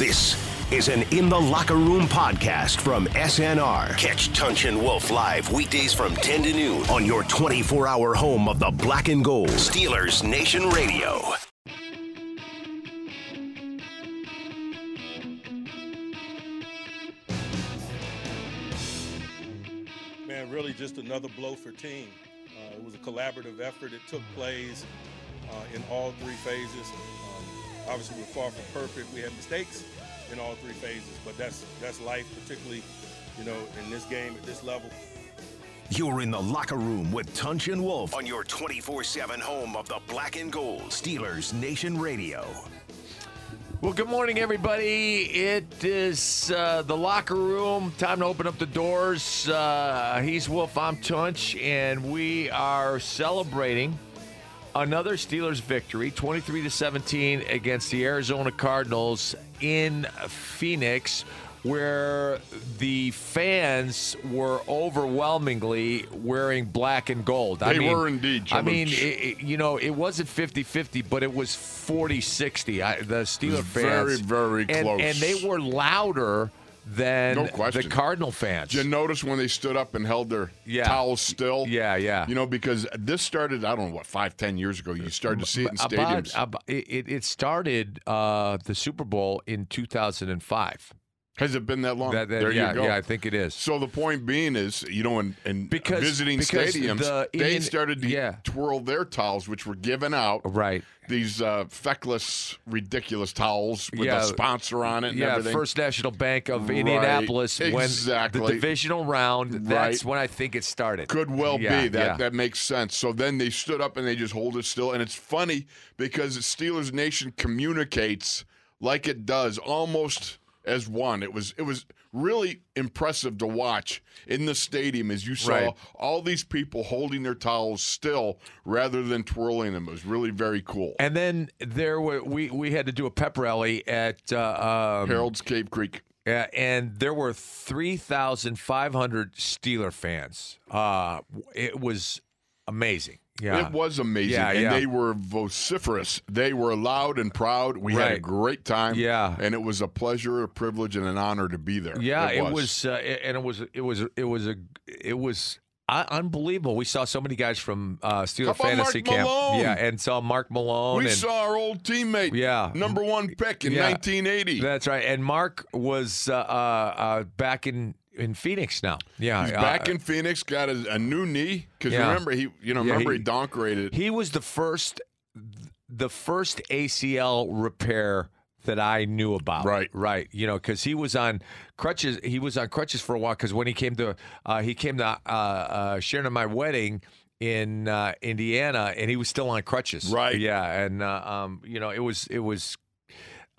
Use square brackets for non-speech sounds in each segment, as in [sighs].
This is an In the Locker Room podcast from SNR. Catch Tunch and Wolf live weekdays from 10 to noon on your 24 hour home of the black and gold. Steelers Nation Radio. Man, really just another blow for team. Uh, it was a collaborative effort. It took plays uh, in all three phases. Um, obviously, we're far from perfect. We had mistakes in all three phases, but that's that's life, particularly you know in this game at this level. You're in the locker room with Tunch and Wolf on your 24 7 home of the black and gold. Steelers Nation Radio. Well, good morning, everybody. It is uh, the locker room. Time to open up the doors. Uh, he's Wolf, I'm Tunch, and we are celebrating another Steelers victory, 23 to 17 against the Arizona Cardinals in Phoenix, where the fans were overwhelmingly wearing black and gold. They were indeed, I mean, it, it- you know, it wasn't 50-50, but it was 40-60. I, the Steeler was fans, very, very and, close. and they were louder than No the. Cardinal fans. Did you notice when they stood up and held their Yeah. towels still? Yeah, yeah. You know, because this started, I don't know, what, five, ten years ago. You started to see it in stadiums. About, about, it, it started uh, the Super Bowl in 2005. Has it been that long? That- that- there yeah, you go. yeah, I think it is. So the point being is, you know, in, in Because- visiting because stadiums, the they Indian- started to yeah. twirl their towels, which were given out. Right. These uh, feckless, ridiculous towels with Yeah. a sponsor on it and Yeah, everything. First National Bank of Right, Indianapolis. When the divisional round, that's Right. when I think it started. Could well Yeah, be that that makes sense. So then they stood up and they just hold it still, and it's funny because Steelers Nation communicates like it does, almost as one. It was it was really impressive to watch in the stadium as you saw Right. all these people holding their towels still rather than twirling them. It was really very cool. And then there were we we had to do a pep rally at uh, um, Harold's Cave Creek. Uh, and there were 3,500 Steeler fans. Uh, it was amazing. Yeah. It was amazing, Yeah, and yeah. they were vociferous. They were loud and proud. We had a great time. Yeah. and it was a pleasure, a privilege, and an honor to be there. Yeah, it was, uh, and it was, it was, it was a, it was uh, unbelievable. We saw so many guys from uh, Steeler Fantasy Mark Camp. Malone? Yeah, and saw Mark Malone. We and, saw our old teammate, Yeah. number one pick in Yeah. 1980. That's right. And Mark was uh, uh, uh, back in in Phoenix now. Yeah, He's uh, back in Phoenix, got a, a new knee. Because Yeah. remember, he you know Yeah, remember he- he, downgraded. He was the first, the first ACL repair that I knew about. Right. right. You know, because he was on crutches. He was on crutches for a while. Because when he came to, uh, he came to uh, uh, Sharon and my wedding in uh, Indiana, and he was still on crutches. Right. Yeah, and uh, um, you know, it was it was.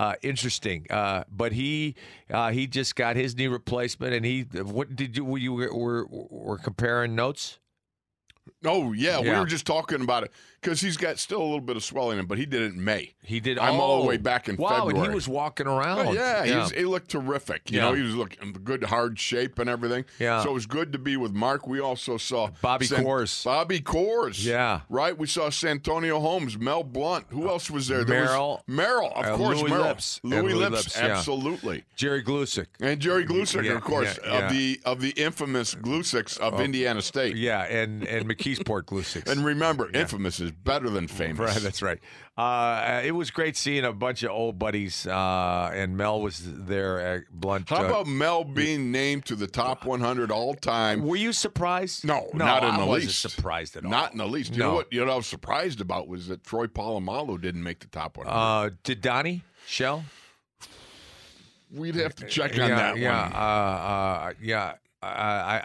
Uh, interesting, uh, but he uh, he just got his knee replacement, and he what did you were you were, were comparing notes? oh yeah, we were just talking about it because he's got still a little bit of swelling in him, but he did it in May. He did. I'm all the way oh, back in wow, and February. he was walking around. Oh, yeah, He, was, he looked terrific. You Yeah. know, he was looking in good, hard shape and everything. Yeah. So it was good to be with Mark. We also saw Bobby Kohrs. Bobby Kohrs. Yeah. Right. We saw Santonio Holmes, Mel Blunt. Who else was there? there Merrill. Was Merrill, of Uh, course. Louis Merrill. Lipps. Louis, Louis Lipps. Lipps, yeah. Absolutely. Jerry Glusick. And Jerry Glusick, Yeah, of course, yeah, yeah. of the of the infamous Glusicks of Indiana State. Yeah, and and McKeesport Glusick. And remember, infamous is better than [laughs] famous. Right, that's right. Uh, it was great seeing a bunch of old buddies, uh, and Mel was there at Blunt. How uh, about Mel being named to the top 100 all time? Were you surprised? No, no, not in I the wasn't least. surprised at all. Not in the least. You No. know what? You know what I was surprised about was that Troy Polamalu didn't make the top 100. Uh, did Donnie Shell? We'd have to check on yeah, that yeah, one. Uh, uh, yeah. I,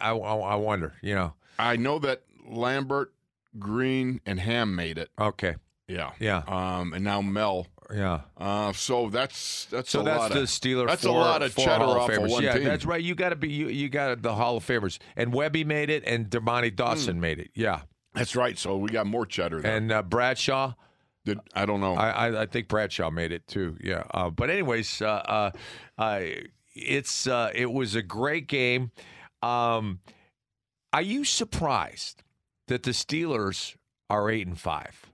I, I, I wonder. You know. I know that Lambert, Green, and Ham made it. Okay. Yeah. Yeah. Um, and now Mel. Yeah. Uh, so that's that's So a that's lot the of Steeler. That's four, a lot of cheddar off of one yeah, team. that's right. You got to be you. You got the Hall of Famers, and Webby made it, and Dermontti Dawson made it. Yeah, That's right. So we got more cheddar. There. and uh, Bradshaw. Did, I don't know. I, I I think Bradshaw made it too. Yeah. Uh, but anyways, uh, uh, uh, it's uh, it was a great game. Um, are you surprised that the Steelers are eight and five?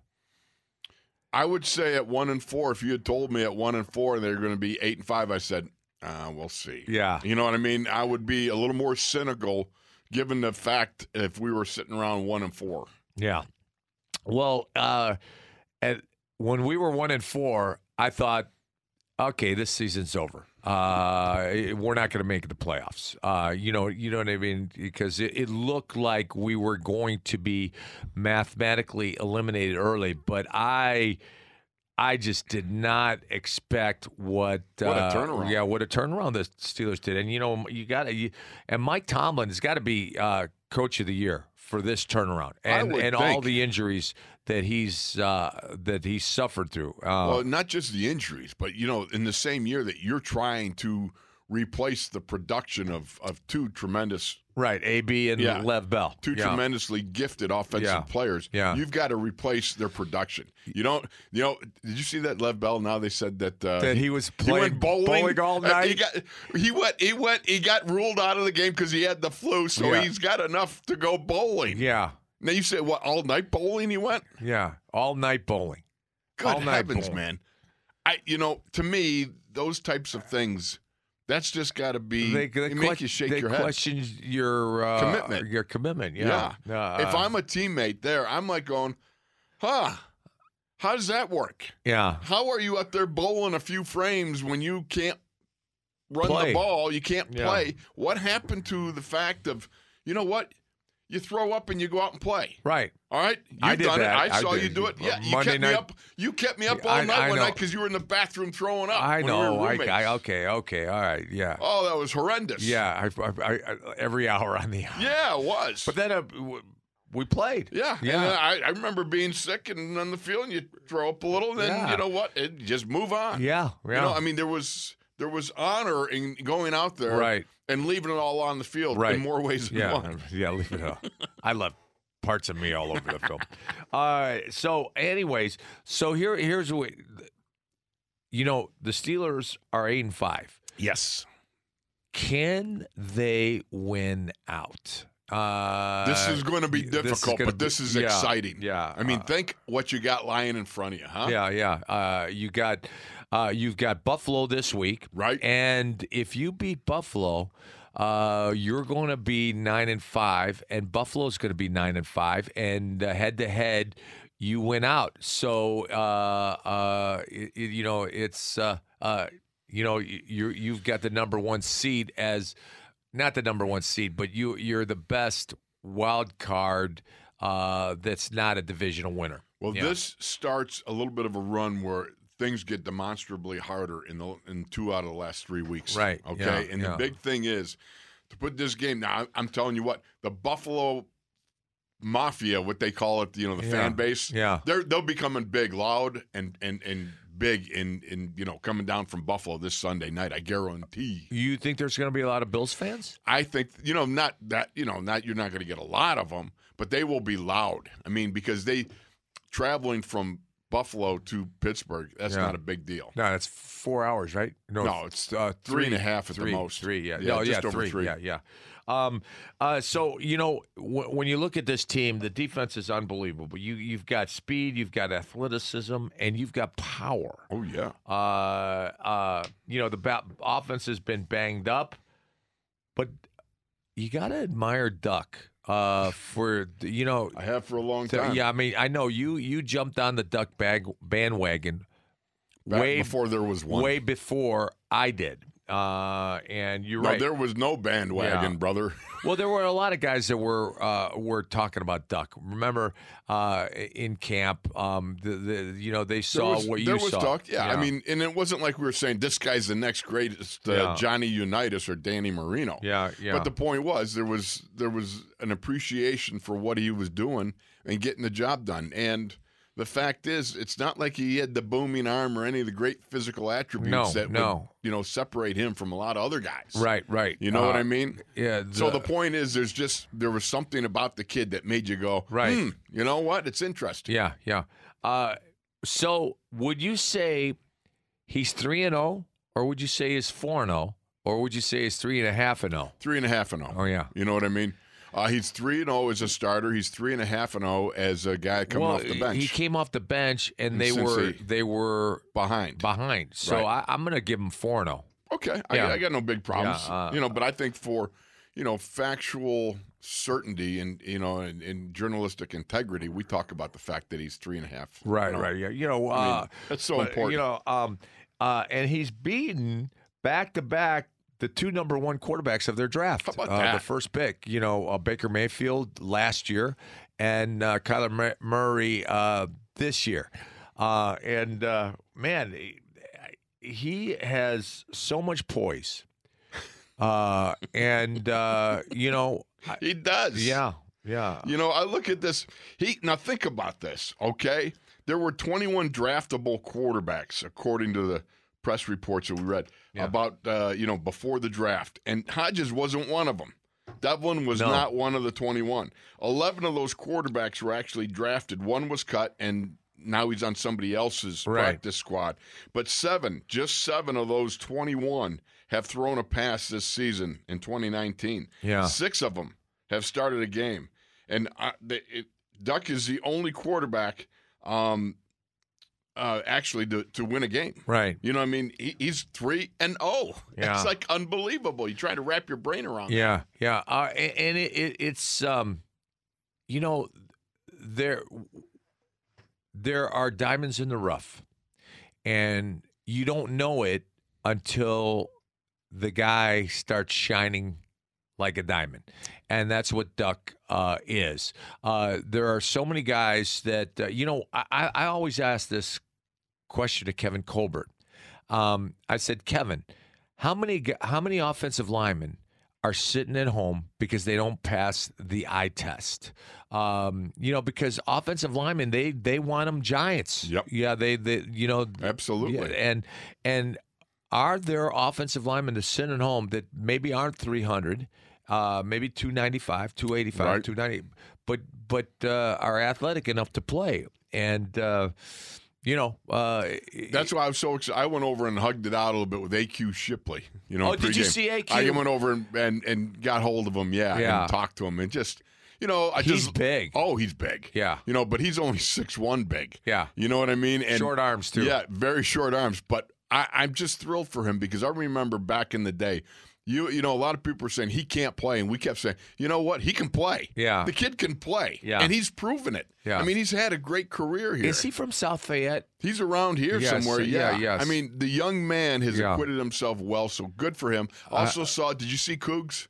I would say at one and four, if you had told me at one and four they're going to be eight and five, I said, uh, we'll see. Yeah. You know what I mean? I would be a little more cynical given the fact if we were sitting around one and four. Yeah. Well, uh, at, when we were one and four, I thought, okay, this season's over. Uh, we're not going to make the playoffs. Uh, you know, you know what I mean? Because it, it looked like we were going to be mathematically eliminated early, but I. I just did not expect what What a uh, turnaround. Yeah, what a turnaround the Steelers did, and you know you got to, and Mike Tomlin has got to be uh, coach of the year for this turnaround, and and all the injuries that he's uh, that he's suffered through. Uh, Well, not just the injuries, but you know, in the same year that you're trying to replace the production of of two tremendous, right, AB and Yeah. Lev Bell, two yeah. tremendously gifted offensive Yeah. players, Yeah. you've got to replace their production. You don't, you know, did you see that Lev Bell? Now they said that uh, That he was he playing went bowling, bowling all Uh, he night? got he went he went he got ruled out of the game because he had the flu, so he's got enough to go bowling. Yeah, Now you say what all night bowling he went? yeah, all night bowling. Good All night heavens, bowling. man! I you know to me those types of things, that's just got to be They, they they make que- you shake your head. question your uh, Commitment. Your commitment, yeah. Yeah. Uh, if I'm a teammate there, I'm like going, huh? How does that work? yeah, How are you up there bowling a few frames when you can't run Play. the ball? You can't Yeah. play. What happened to the fact of, you know what? You throw up and you go out and play. right. All right, you've I did done that. it. I I saw did. you do it. Uh, Yeah, you Monday kept me up. You kept me up all I- night I one know. night because you were in the bathroom throwing up. I know. We I, roommates. I, okay, okay, all right, yeah, Oh, that was horrendous. yeah. I, I, I, every hour on the hour. Yeah, it was. But then uh, we played. yeah, Yeah. And I, I remember being sick and on the field, and you throw up a little, and then Yeah. you know what? It, just move on. Yeah, yeah. You know, I mean, there was there was honor in going out there, Right. and leaving it all on the field Right. in more ways than yeah, one. [laughs] yeah. Leave it up. I love parts of me all over the film. All right. [laughs] So, anyways, so here, here's what you know. The Steelers are eight and five. Yes, Can they win out? Uh, this is going to be difficult, gonna but this be- is yeah, exciting. Yeah. I mean, uh, think what you got lying in front of you, huh? yeah, yeah. Uh, you got, uh, you've got Buffalo this week, Right. And if you beat Buffalo, uh, you're going to be nine and five, and Buffalo's going to be nine and five, and head to head, you win out. So, uh, uh, it, it- you know, it's, uh, uh, you know, you you- you've got the number one seed as not the number one seed, but you you're the best wild card. Uh, that's not a divisional winner. Well, this starts a little bit of a run where things get demonstrably harder in the in two out of the last three weeks. Right, Okay. yeah, and yeah. the big thing is to put this game. Now, I'm- telling you what, the Buffalo Mafia, what they call it, you know, the Yeah, fan base. yeah. They're they'll be coming big, loud, and and and big in in you know coming down from Buffalo this Sunday night. I guarantee. You think there's going to be a lot of Bills fans? I think you know not that you know not you're not going to get a lot of them, but they will be loud. I mean because they traveling from Buffalo to Pittsburgh, that's Yeah. not a big deal. No, it's four hours, right? No, it's uh, three and a half at the three, most. Three, yeah, Yeah, no, just yeah, over three, three. yeah, yeah. Um, uh, so you know, w- when you look at this team, the defense is unbelievable. You you've got speed, you've got athleticism, and you've got power. Oh yeah, Uh, uh, you know, the ba- offense has been banged up, but you got to admire Duck uh, for you know I have for a long time. yeah, I mean, I know you you jumped on the duck bag bandwagon Back way before there was one. way before I did. Uh, and you're no, right. there was no bandwagon, Yeah. brother. [laughs] well, there were a lot of guys that were uh, were talking about duck. Remember uh, in camp, um, the, the you know they saw was, what you there was saw. talk. Yeah, I mean, and it wasn't like we were saying this guy's the next greatest uh, Yeah. Johnny Unitas or Danny Marino. yeah, yeah. But the point was there was there was an appreciation for what he was doing and getting the job done. And the fact is, it's not like he had the booming arm or any of the great physical attributes No, that no. would you know separate him from a lot of other guys. right, right. You know what Uh, I mean? Yeah. So the point is, there's just there was something about the kid that made you go, Right. "Hmm, you know what? It's interesting. Yeah, yeah. Uh, so would you say he's three and zero, or would you say he's four and zero, or would you say he's three and a half and zero? Three and a half and oh. Oh yeah. You know what I mean? Uh, he's three and zero as a starter. He's three and a half and zero as a guy coming well, off the bench. he came off the bench, and they were they were behind. behind. So Right. I, I'm going to give him four and zero. Okay, Yeah. I, I got no big problems. Yeah, uh, you know, but I think for you know factual certainty and you know and, and journalistic integrity, we talk about the fact that he's three and a half. you Right, know. right. Yeah, you know, I mean, uh, that's so but, important. You know, um, uh, and he's beaten back to back the two number one quarterbacks of their draft. How about uh, The first pick, you know, uh, Baker Mayfield last year, and uh, Kyler Mur- Murray uh, this year. Uh, and uh, man, he- he has so much poise. Uh, and uh, you know, he does. yeah, yeah. You know, I look at this. He now think about this. Okay, there were 21 draftable quarterbacks according to the press reports that we read Yeah. about uh, you know before the draft, and Hodges wasn't one of them. Devlin was No. not one of the 21. 11 of those quarterbacks were actually drafted. One was cut, and now he's on somebody else's Right. practice squad. But seven, just seven of those 21 have thrown a pass this season in 2019. Yeah. Six of them have started a game. And I, it, Duck is the only quarterback um, uh, actually to, to win a game. Right. You know what I mean? He, he's 3 and [laughs] 0. Yeah. It's like unbelievable. You try to wrap your brain around that. Yeah, yeah, uh, a- and it, it, it's um, you know, there there are diamonds in the rough, and you don't know it until the guy starts shining like a diamond, and that's what Duck uh, is. Uh, there are so many guys that uh, you know. I, I always ask this question to Kevin Colbert. Um, I said, Kevin, how many how many offensive linemen are sitting at home because they don't pass the eye test? Um, you know, because offensive linemen they they want them giants. Yep. Yeah, they they you know Absolutely. yeah, and and are there offensive linemen that sit at home that maybe aren't 300, uh, maybe 295, 285, Right. 290, but but uh, are athletic enough to play? And uh, you know, uh, That's why I was so excited. I went over and hugged it out a little bit with AQ Shipley. You know, Oh, did you see AQ? I went over and, and, and got hold of him, yeah, Yeah. and talked to him, and just you know, I he's just big. oh, he's big, Yeah. you know, but he's only six one big, Yeah. you know what I mean, and Short arms, too. yeah, very short arms, but I, I'm just thrilled for him because I remember back in the day. You you know a lot of people were saying he can't play, and we kept saying, you know what, he can play. Yeah. the kid can play. Yeah. and he's proven it. Yeah. I mean he's had a great career here. Is he from South Fayette? He's around here Yes, somewhere. yeah, Yeah, yes. I mean, the young man has Yeah. acquitted himself well, so good for him. Also saw. Did you see Cougs?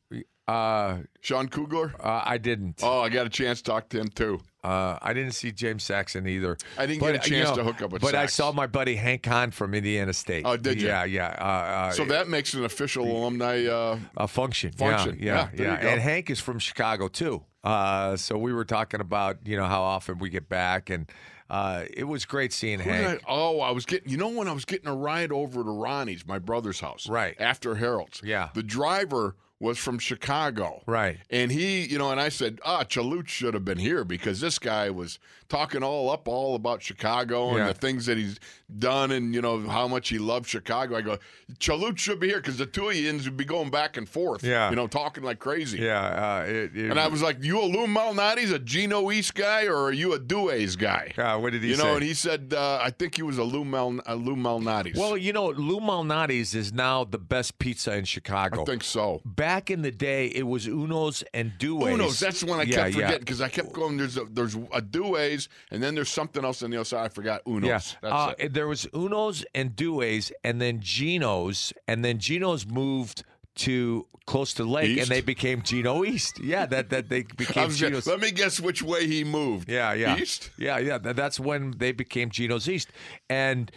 Uh, Sean Kugler? uh, I didn't. Oh, I got a chance to talk to him too. Uh, I didn't see James Saxon either. I didn't But, get a you chance know, to hook up with But I saw my buddy Hank Kahn from Indiana State. Oh, did you? Yeah, yeah. Uh, uh, So that makes an official alumni. Uh, a function. Function. Yeah, yeah, Yeah, yeah. you. And Hank is from Chicago too. Uh, so we were talking about you know how often we get back, and uh, it was great seeing who Hank. I- oh, I was getting. You know when I was getting a ride over to Ronnie's, my brother's house, Right. after Harold's. Yeah. The driver was from Chicago. Right. And he, you know, and I said, ah, Chaluch should have been here because this guy was talking all up all about Chicago and Yeah. the things that he's done and, you know, how much he loves Chicago. I go, Chalut should be here because the two of you would be going back and forth, Yeah. you know, talking like crazy. Yeah, uh, it, it, And I was like, you a Lou Malnati's a Gino East guy or are you a Due's guy? uh, what did he you say? know, and he said, uh, I think he was a Lou, Mal, a Lou Malnati's. well, you know, Lou Malnati's is now the best pizza in Chicago. I think so. Back in the day, it was Uno's and Due's. Uno's. That's the one I Yeah, kept forgetting because I kept going. There's a, there's a Due's, and then there's something else on the other side. I forgot Uno's. That's Uh. There was Uno's and Due's, and then Gino's, and then Gino's moved to close to lake, East? and they became Gino East. Yeah, that that they [laughs] became Gino's. let me guess which way he moved. Yeah, yeah, East. Yeah, yeah. Th- That's when they became Gino's East. And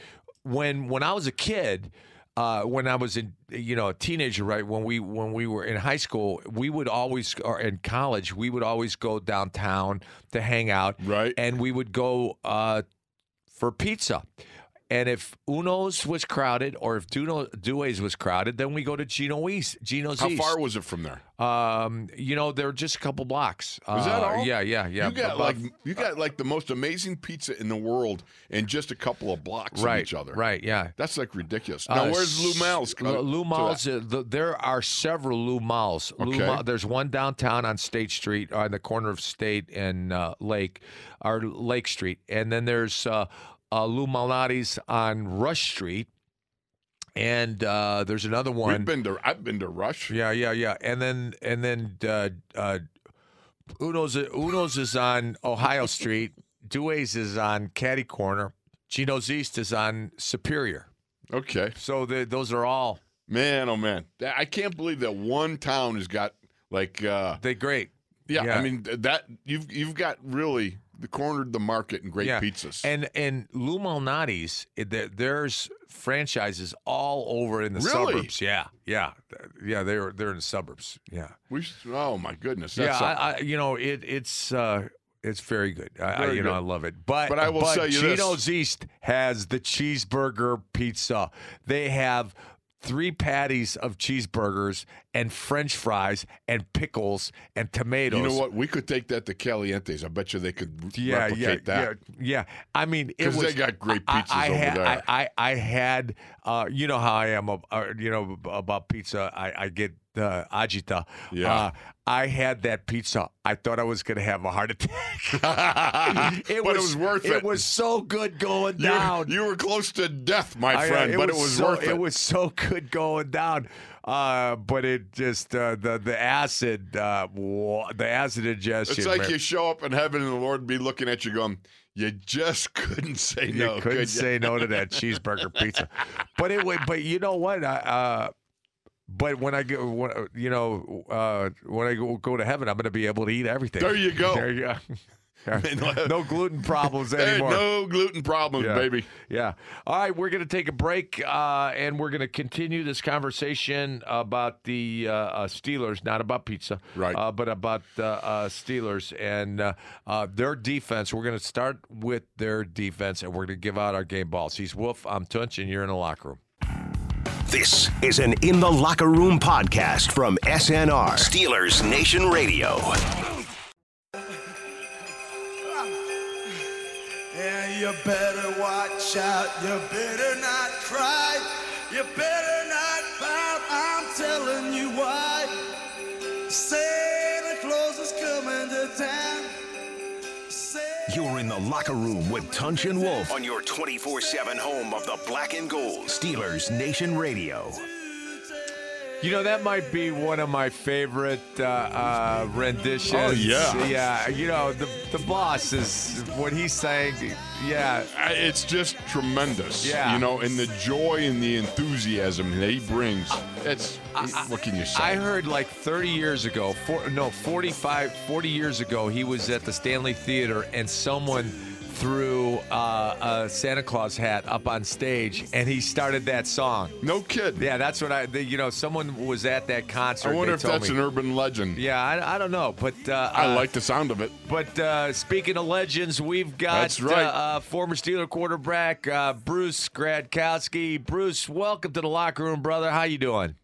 when when I was a kid, uh, when I was in you know a teenager, right? When we when we were in high school, we would always or in college, we would always go downtown to hang out, Right. And we would go uh, for pizza. And if Uno's was crowded, or if Duno, Due's was crowded, then we go to Gino East. Gino's How East. far was it from there? Um, you know, they're just a couple blocks. Was that Uh, all? Yeah, yeah, yeah. You got About- like you got like the most amazing pizza in the world in just a couple of blocks right, of each other. Right, yeah. That's like ridiculous. Now, Uh, where's Lou Mal's? Lou Mal's. Uh, th- there are several Lou Mal's. Lou Okay. Mal- there's one downtown on State Street, on the corner of State and uh, Lake, or Lake Street, and then there's uh, uh, Lou Malnati's on Rush Street, and uh, there's another one. We've been to. I've been to Rush. Yeah, yeah, yeah. And then and then uh, uh, Uno's Uno's is on Ohio [laughs] Street. Due's is on Caddy Corner. Gino's East is on Superior. Okay, So the, those are all man, oh man, I can't believe that one town has got like. uh they great. Yeah, Yeah. I mean that you've you've got really cornered the market in great yeah. pizzas. And and Lou Malnati's, there's franchises all over in the Really? suburbs. Yeah, yeah, yeah. They're they're in the suburbs. Yeah, we, s- oh my goodness, yeah. I, I, you know, it it's uh, it's very good. I, Very you know. I love it. But But I will say you this. Gino's East has the cheeseburger pizza. They have three patties of cheeseburgers and French fries and pickles and tomatoes. you know what? We could take that to Calientes. I bet you they could Yeah, replicate yeah, that. yeah, yeah. I mean, because they got great I- pizzas I, over had, there. I, I, I had, uh, you know how I am, uh, you know about pizza. I, I get uh, agita. Yeah. Uh, I had that pizza. I thought I was going to have a heart attack. [laughs] it But it was worth it. It was so good going You, down. you were close to death, my I- friend, but it was so, worth it. It was so good going down. Uh, but it just uh, the the acid uh, the acid ingestion. It's like man. you show up in heaven and the Lord be looking at you going, you just couldn't say You no. couldn't could say no to that cheeseburger pizza. But it. But you know what? I, uh, but when I go, when, you know, uh, when I go, go to heaven, I'm going to be able to eat everything. There you go. There you go. [laughs] no gluten problems [laughs] anymore. no gluten problems, Yeah. baby. Yeah. All right, we're going to take a break, uh, and we're going to continue this conversation about the uh, uh, Steelers, not about pizza, Right. Uh, but about uh, uh, Steelers and uh, uh, their defense. We're going to start with their defense, and we're going to give out our game balls. He's Wolf. I'm Tunch, and you're in the locker room. This is an In the Locker Room podcast from SNR, Steelers Nation Radio. Yeah, you better watch out. You better not cry. You better You're in the locker room with Tunch and Wolf on your 24 7 home of the black and gold. Steelers Nation Radio. You know, that might be one of my favorite uh, uh, renditions. Oh, yeah. Yeah. You know, the, the boss is what he's saying. Yeah. It's just tremendous. Yeah. You know, and the joy and the enthusiasm that he brings. It's, what can you say? I heard like 30 years ago, four, no, 45, 40 years ago, he was at the Stanley Theater and someone threw uh, a Santa Claus hat up on stage and he started that song. no kid. Yeah, that's what I, the, you know, someone was at that concert. I wonder if that's me. an urban legend. Yeah, I, I don't know, but uh, I uh, like the sound of it. But uh, speaking of legends, we've got That's right. uh, uh, former Steeler quarterback uh, Bruce Gradkowski. Bruce, welcome to the locker room, brother. How you doing?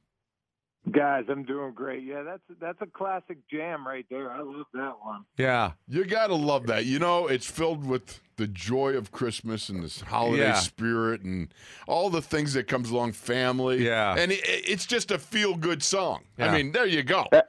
Guys, I'm doing great. Yeah, that's that's a classic jam right there. I love that one. Yeah, You gotta love that. You know, it's filled with the joy of Christmas and this holiday Yeah. spirit and all the things that comes along, family. Yeah. and it, it's just a feel good song. Yeah. I mean, there you go. Yeah.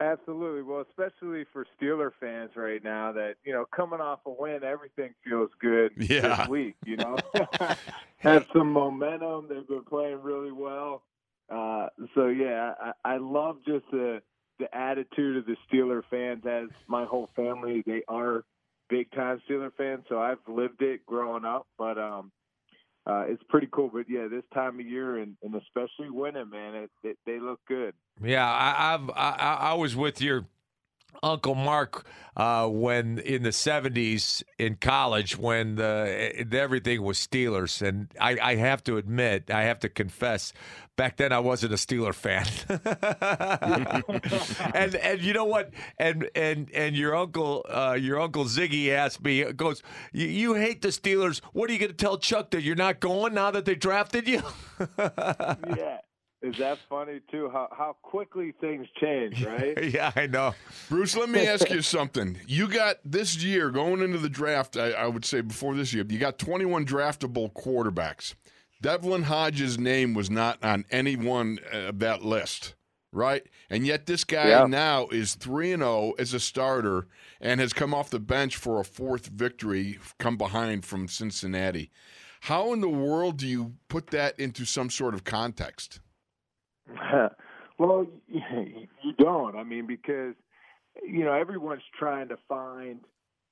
Absolutely. Well, especially for Steeler fans right now, that you know, coming off a win, everything feels good Yeah. this week. You know, [laughs] [laughs] have some momentum. They've been playing really well. Uh, so yeah, I, I love just the the attitude of the Steeler fans. As my whole family, they are big time Steeler fans, so I've lived it growing up. But um, uh, it's pretty cool. But yeah, this time of year and, and especially winning, man, it, it, they look good. yeah. I, I've I, I I was with your Uncle Mark uh, when in the '70s in college when the everything was Steelers, and I, I have to admit, I have to confess, back then I wasn't a Steeler fan. [laughs] and and you know what? And and and your uncle, uh, your uncle Ziggy asked me, goes, "You- "You hate the Steelers? What are you going to tell Chuck that you're not going now that they drafted you?" [laughs] yeah. Is that funny too? How how quickly things change, [laughs] right? yeah, I know. Bruce, let me ask you something. You got this year going into the draft, I, I would say before this year, you got 21 draftable quarterbacks. Devlin Hodges' name was not on any one of that list, right? And yet this guy Yeah. now is 3 and 0 as a starter and has come off the bench for a fourth victory come behind from Cincinnati. How in the world do you put that into some sort of context? [laughs] well, [laughs] you don't. I mean, because you know everyone's trying to find,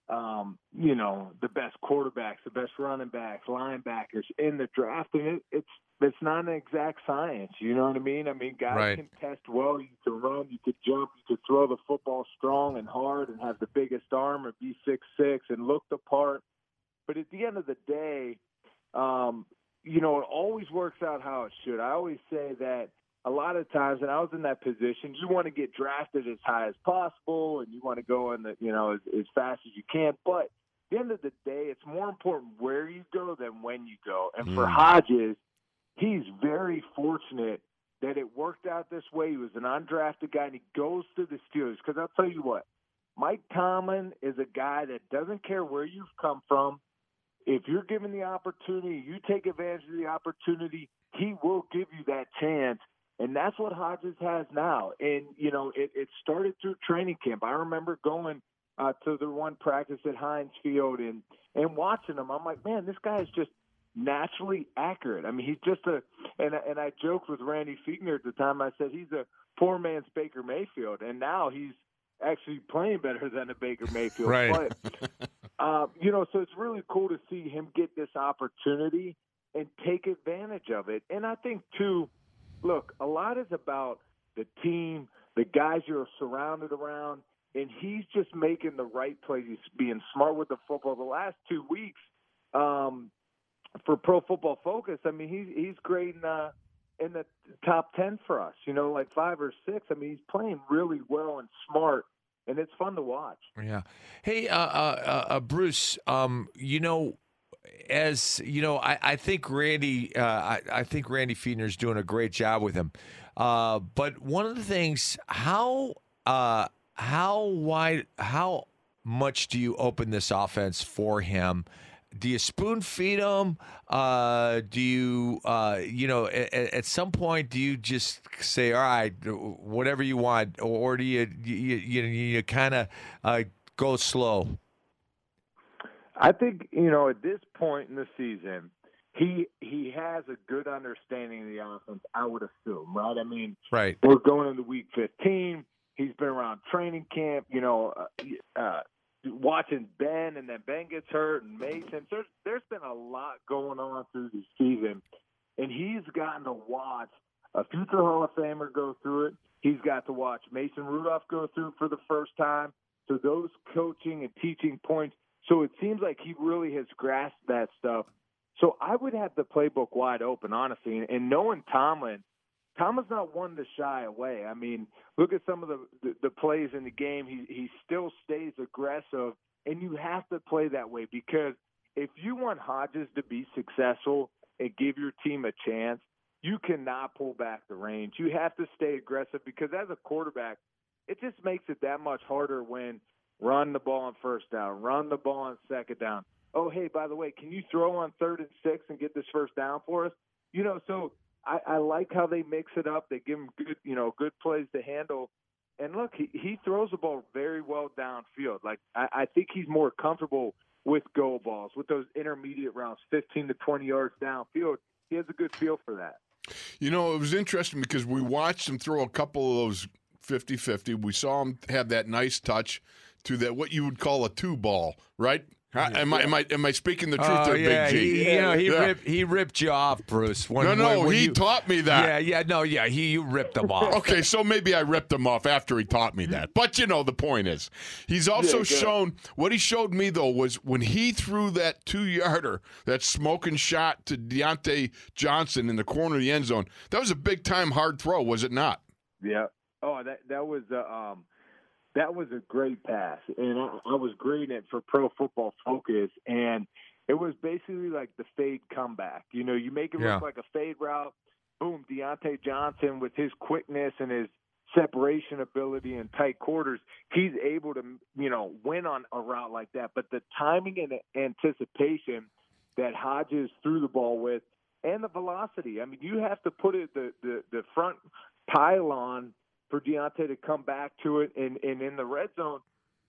um, you know, the best quarterbacks, the best running backs, linebackers in the draft, and it, it's it's not an exact science. You know what I mean? I mean, guys Right. can test well. You can run, you can jump, you can throw the football strong and hard, and have the biggest arm, or be six six, and look the part. But at the end of the day, um, you know, it always works out how it should. I always say that a lot of times, and I was in that position, you want to get drafted as high as possible, and you want to go in the, you know, as, as fast as you can. But at the end of the day, it's more important where you go than when you go. And for Mm. Hodges, he's very fortunate that it worked out this way. He was an undrafted guy, and he goes to the Steelers. Because I'll tell you what, Mike Tomlin is a guy that doesn't care where you've come from. If you're given the opportunity, you take advantage of the opportunity, he will give you that chance. And that's what Hodges has now. And, you know, it, it started through training camp. I remember going uh, to the one practice at Heinz Field and, and watching him. I'm like, man, this guy is just naturally accurate. I mean, he's just a, and, and I joked with Randy Fichtner at the time. I said, he's a poor man's Baker Mayfield. And now he's actually playing better than a Baker Mayfield. Right. But, [laughs] uh, you know, so it's really cool to see him get this opportunity and take advantage of it. And I think too, look, a lot is about the team, the guys you're surrounded around, and he's just making the right plays. He's being smart with the football. The last two weeks, um, for Pro Football Focus, I mean, he's he's grading uh, in the top ten for us. You know, like five or six. I mean, he's playing really well and smart, and it's fun to watch. Yeah. Hey, uh, uh, uh, Bruce. Um, you know, as you know, I, I think Randy. Uh, I, I think Randy Fichtner's doing a great job with him. Uh, but one of the things, how uh, how wide, how much do you open this offense for him? Do you spoon feed him? Uh, do you, uh, you know, at, at some point, do you just say, "All right, whatever you want," or do you, you, you, you kind of uh, go slow? I think you know at this point in the season, he he has a good understanding of the offense. I would assume, right? I mean, Right. we're going into week 15. He's been around training camp, you know, uh, uh, watching Ben, and then Ben gets hurt, and Mason. There's there's been a lot going on through the season, and he's gotten to watch a future Hall of Famer go through it. He's got to watch Mason Rudolph go through it for the first time. So those coaching and teaching points. So it seems like he really has grasped that stuff. So I would have the playbook wide open, honestly. And, and knowing Tomlin, Tomlin's not one to shy away. I mean, look at some of the, the the plays in the game. He he still stays aggressive, and you have to play that way because if you want Hodges to be successful and give your team a chance, you cannot pull back the range. You have to stay aggressive because as a quarterback, it just makes it that much harder when run the ball on first down, run the ball on second down. Oh, hey, by the way, can you throw on third and six and get this first down for us? You know, so I, I like how they mix it up. They give him good, you know, good plays to handle. And look, he, he throws the ball very well downfield. Like I, I think he's more comfortable with go balls, with those intermediate rounds, 15 to 20 yards downfield. He has a good feel for that. You know, it was interesting because we watched him throw a couple of those 50 50. We saw him have that nice touch to that, what you would call a two ball, right? Huh? Am I am I am I speaking the truth Oh there, yeah, Big G? he, you know he Yeah. ripped he ripped you off, Bruce. When, no, no, when- when he you- taught me that. Yeah, yeah, no, yeah, he you ripped him off. Okay, so maybe I ripped him off after he taught me that. But you know, the point is, he's also Yeah, shown what he showed me though was when he threw that two yarder, that smoking shot to Diontae Johnson in the corner of the end zone. That was a big time hard throw, was it not? Yeah. Oh, that that was a um, that was a great pass, and I, I was grading it for Pro Football Focus, and it was basically like the fade comeback. You know, you make it Yeah. look like a fade route. Boom, Diontae Johnson with his quickness and his separation ability in tight quarters, he's able to you know win on a route like that. But the timing and anticipation that Hodges threw the ball with, and the velocity. I mean, you have to put it the the, the front pylon for Diontae to come back to it, and, and in the red zone,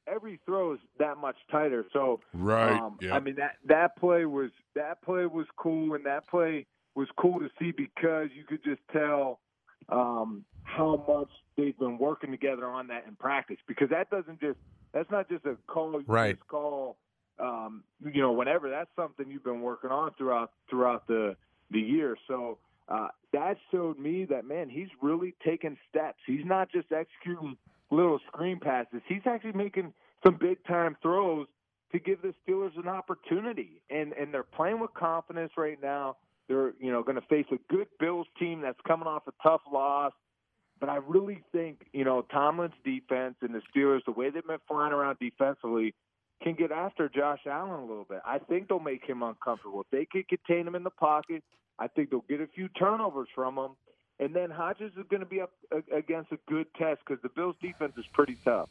every throw is that much tighter. So, Right. um, yeah. I mean that that play was that play was cool, and that play was cool to see because you could just tell um, how much they've been working together on that in practice. Because that doesn't just that's not just a call you Right. just call. Um, you know, whenever that's something you've been working on throughout throughout the the year. So uh, that showed me that man, he's really taking steps. He's not just executing little screen passes. He's actually making some big time throws to give the Steelers an opportunity. And and they're playing with confidence right now. They're you know going to face a good Bills team that's coming off a tough loss. But I really think you know Tomlin's defense and the Steelers, the way they've been flying around defensively, can get after Josh Allen a little bit. I think they'll make him uncomfortable. If they can contain him in the pocket, I think they'll get a few turnovers from him. And then Hodges is going to be up against a good test because the Bills' defense is pretty tough.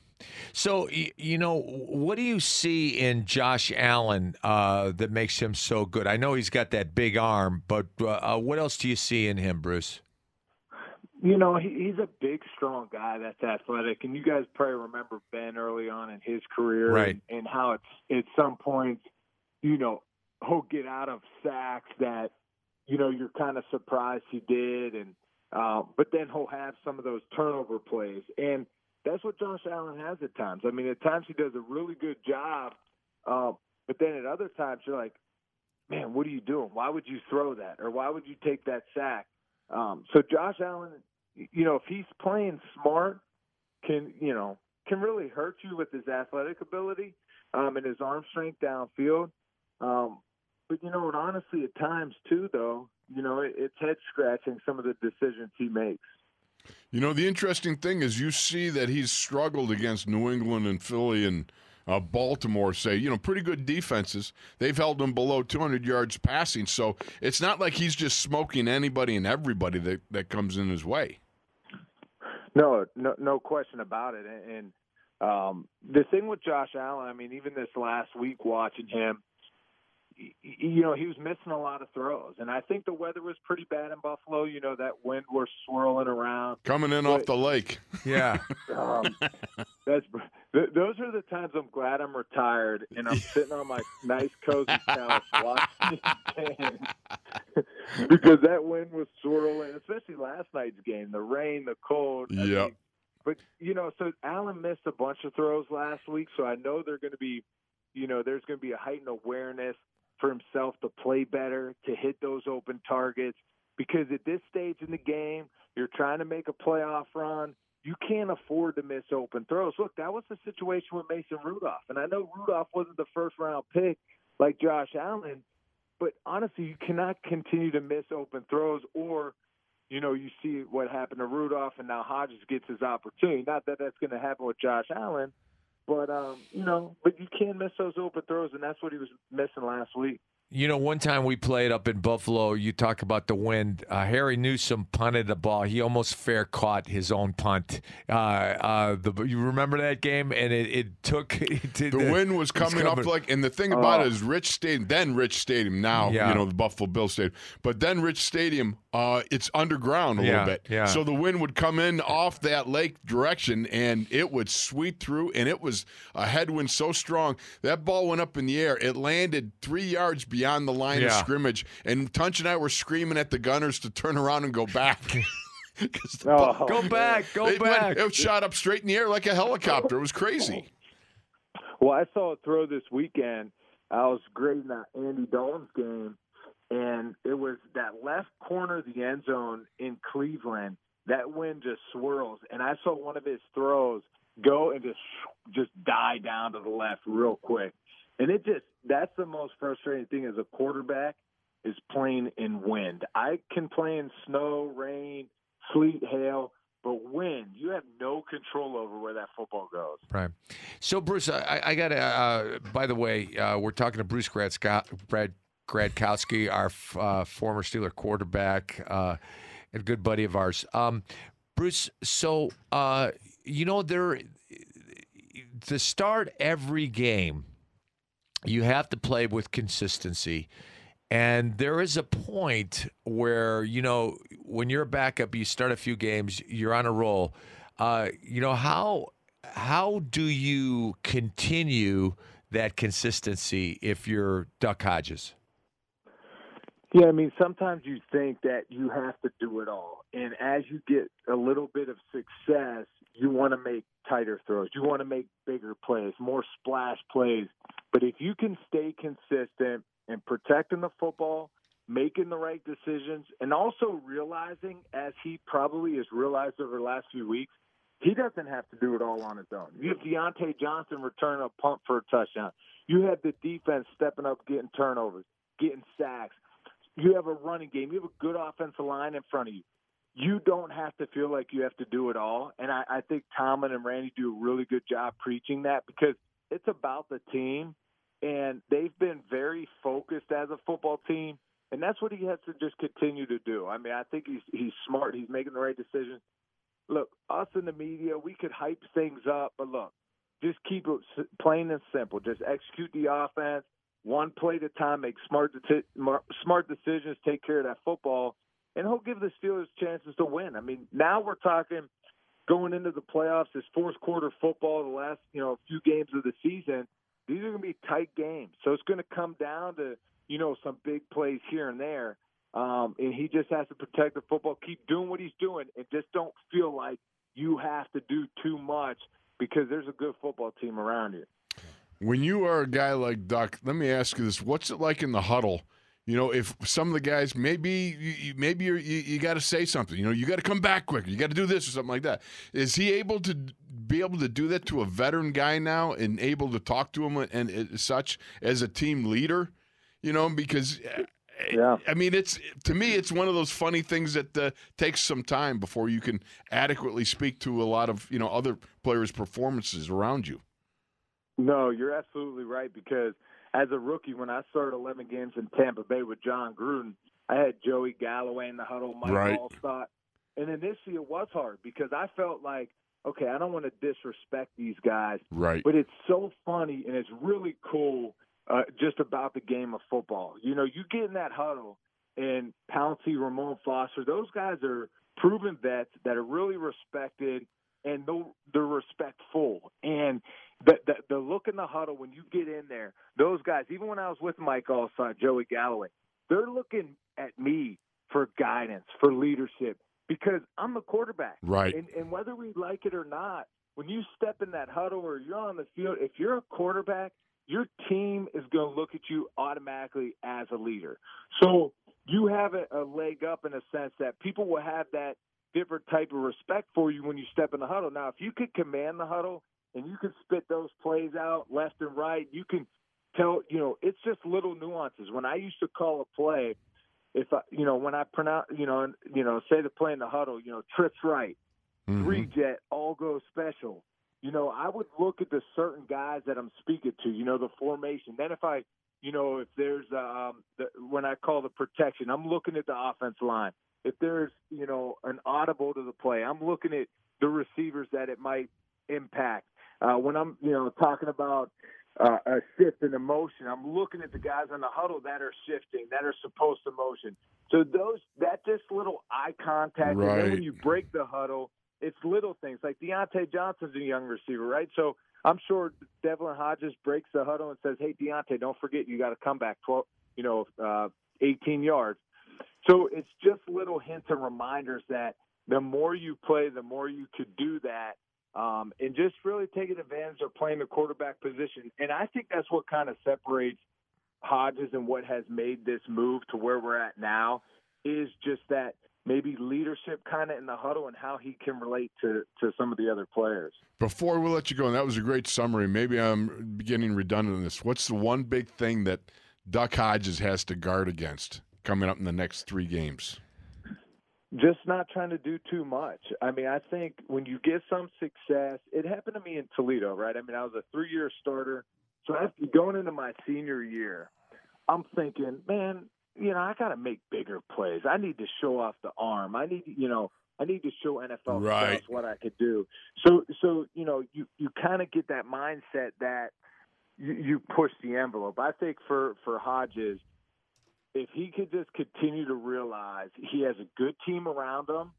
So you know, what do you see in Josh Allen uh, that makes him so good? I know he's got that big arm, but uh, uh, what else do you see in him, Bruce? You know, he, he's a big, strong guy that's athletic, and you guys probably remember Ben early on in his career, Right. And, and how it's at some points, you know, he'll get out of sacks that, you know, you're kind of surprised he did, and uh, but then he'll have some of those turnover plays, and that's what Josh Allen has at times. I mean, at times he does a really good job, uh, but then at other times you're like, man, what are you doing? Why would you throw that, or why would you take that sack? Um, so Josh Allen, you know, if he's playing smart, can you know can really hurt you with his athletic ability um, and his arm strength downfield. Um, but you know? Honestly, at times too, though, you know, it, it's head scratching some of the decisions he makes. You know, the interesting thing is you see that he's struggled against New England and Philly and uh, Baltimore, say, you know, pretty good defenses. They've held him below 200 yards passing. So it's not like he's just smoking anybody and everybody that, that comes in his way. No, no, no question about it. And, and um, the thing with Josh Allen, I mean, even this last week watching him, you know, he was missing a lot of throws, and I think the weather was pretty bad in Buffalo. You know, that wind was swirling around. Coming in off the lake. Yeah, [laughs] Um, that's th- those are the times I'm glad I'm retired and I'm sitting on my nice cozy couch watching the game [laughs] because that wind was swirling, especially last night's game. The rain, the cold. Yeah. But you know, so Allen missed a bunch of throws last week, so I know they're going to be, you know, there's going to be a heightened awareness for himself to play better, to hit those open targets. Because at this stage in the game, you're trying to make a playoff run. You can't afford to miss open throws. Look, that was the situation with Mason Rudolph, and I know Rudolph wasn't the first round pick like Josh Allen, but honestly, you cannot continue to miss open throws or you know, you see what happened to Rudolph, and now Hodges gets his opportunity. Not that that's going to happen with Josh Allen, but um, you know, but you can miss those open throws, and that's what he was missing last week. You know, one time we played up in Buffalo, you talk about the wind. Uh, Harry Newsome punted the ball. He almost fair caught his own punt. Uh, uh, the, you remember that game? And it, it took. [laughs] It did The wind was it was coming up like, and the thing about Oh. it is Rich Stadium, then Rich Stadium, now, Yeah. you know, the Buffalo Bill Stadium. But then Rich Stadium, uh, it's underground a Yeah, little bit. yeah. So the wind would come in off that lake direction and it would sweep through, and it was a headwind so strong. That ball went up in the air. It landed three yards beyond the line of scrimmage. And Tunch and I were screaming at the gunners to turn around and go back. [laughs] the Oh, ball- Go back, go it, went- back. it shot up straight in the air like a helicopter. It was crazy. [laughs] Well, I saw a throw this weekend I was grading that Andy Dalton's game, and it was that left corner of the end zone in Cleveland. That wind just swirls, and I saw one of his throws go and just just die down to the left real quick. And it just that's the most frustrating thing as a quarterback is playing in wind. I can play in snow, rain, sleet, hail, but wind, you have no control over where that football goes. Right. So, Bruce, I, I got to, uh, by the way, uh, we're talking to Bruce Gradska- Brad Gradkowski, our uh, former Steeler quarterback uh, and good buddy of ours. Um, Bruce, so, uh, you know, there, to start every game, you have to play with consistency. And there is a point where, you know, when you're a backup, you start a few games, you're on a roll. Uh, you know, how how do you continue that consistency if you're Duck Hodges? Yeah, I mean, sometimes you think that you have to do it all. And as you get a little bit of success, you want to make tighter throws. You want to make bigger plays, more splash plays. But if you can stay consistent and protecting the football, making the right decisions, and also realizing, as he probably has realized over the last few weeks, he doesn't have to do it all on his own. You have Diontae Johnson return a punt for a touchdown. You have the defense stepping up, getting turnovers, getting sacks. You have a running game. You have a good offensive line in front of you. You don't have to feel like you have to do it all. And I, I think Tomlin and Randy do a really good job preaching that because it's about the team and they've been very focused as a football team, and that's what he has to just continue to do. I mean, I think he's he's smart. He's making the right decisions. Look, us in the media, we could hype things up, but look, just keep it plain and simple. Just execute the offense one play at a time, make smart smart decisions, take care of that football, and he'll give the Steelers chances to win. I mean, now we're talking going into the playoffs, this fourth quarter football, the last you know few games of the season these are going to be tight games. So it's going to come down to, you know, some big plays here and there. Um, and he just has to protect the football, keep doing what he's doing, and just don't feel like you have to do too much because there's a good football team around you. When you are a guy like Duck, let me ask you this: What's it like in the huddle? You know, if some of the guys maybe you, maybe you you got to say something. You know, you got to come back quicker. You got to do this or something like that. Is he able to be able to do that to a veteran guy now and able to talk to him and, and such as a team leader? You know, because yeah. I mean, it's to me, it's one of those funny things that uh, takes some time before you can adequately speak to a lot of you know other players' performances around you. No, you're absolutely right because as a rookie, when I started 11 games in Tampa Bay with Jon Gruden, I had Joey Galloway in the huddle, Mike right. Alstott. And initially it was hard because I felt like, okay, I don't want to disrespect these guys. Right. But it's so funny and it's really cool uh, just about the game of football. You know, you get in that huddle and Pouncey, Ramon Foster, those guys are proven vets that are really respected and they're respectful. And the, the, the look in the huddle when you get in there, those guys, even when I was with Mike Alstott, Joey Galloway, they're looking at me for guidance, for leadership, because I'm the quarterback. Right. And, and whether we like it or not, when you step in that huddle or you're on the field, if you're a quarterback, your team is going to look at you automatically as a leader. So you have a, a leg up in a sense that people will have that different type of respect for you when you step in the huddle. Now, if you could command the huddle and you can spit those plays out left and right. You can tell, you know, it's just little nuances. When I used to call a play, if I, you know, when I pronounce, you know, you know, say the play in the huddle, you know, trips right, mm-hmm. three jet, all go special. You know, I would look at the certain guys that I'm speaking to. You know, the formation. Then if I, you know, if there's um, the, when I call the protection, I'm looking at the offense line. If there's, you know, an audible to the play, I'm looking at the receivers that it might impact. Uh, when I'm, you know, talking about uh, a shift in emotion, I'm looking at the guys on the huddle that are shifting, that are supposed to motion. So those, that just little eye contact, right. and then when you break the huddle, it's little things like Diontae Johnson's a young receiver, right? So I'm sure Devlin Hodges breaks the huddle and says, "Hey, Diontae, don't forget you got to come back 12, you know, uh, 18 yards." So it's just little hints and reminders that the more you play, the more you could do that um, and just really taking advantage of playing the quarterback position. And I think that's what kind of separates Hodges and what has made this move to where we're at now is just that maybe leadership kind of in the huddle and how he can relate to to some of the other players. Before we let you go, and that was a great summary. Maybe I'm getting redundant in this. What's the one big thing that Duck Hodges has to guard against coming up in the next three games? Just not trying to do too much. I mean, I think when you get some success, it happened to me in Toledo, right? I mean, I was a three year starter. So after going into my senior year, I'm thinking, man, you know, I got to make bigger plays. I need to show off the arm. I need, you know, I need to show NFL Right. what I could do. So, so you know, you you kind of get that mindset that you, you push the envelope. I think for for Hodges, if he could just continue to realize he has a good team around him,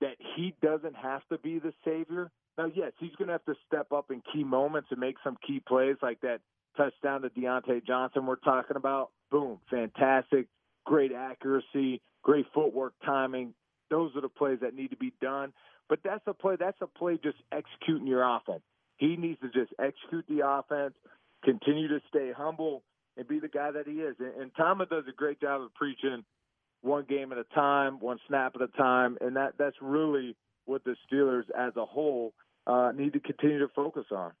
that he doesn't have to be the savior. Now, yes, he's going to have to step up in key moments and make some key plays like that touchdown to Diontae Johnson we're talking about. Boom, fantastic, great accuracy, great footwork, timing. Those are the plays that need to be done. But that's a play. That's a play just executing your offense. He needs to just execute the offense, continue to stay humble, and be the guy that he is. And, and Tama does a great job of preaching one game at a time, one snap at a time, and that that's really what the Steelers as a whole uh, need to continue to focus on.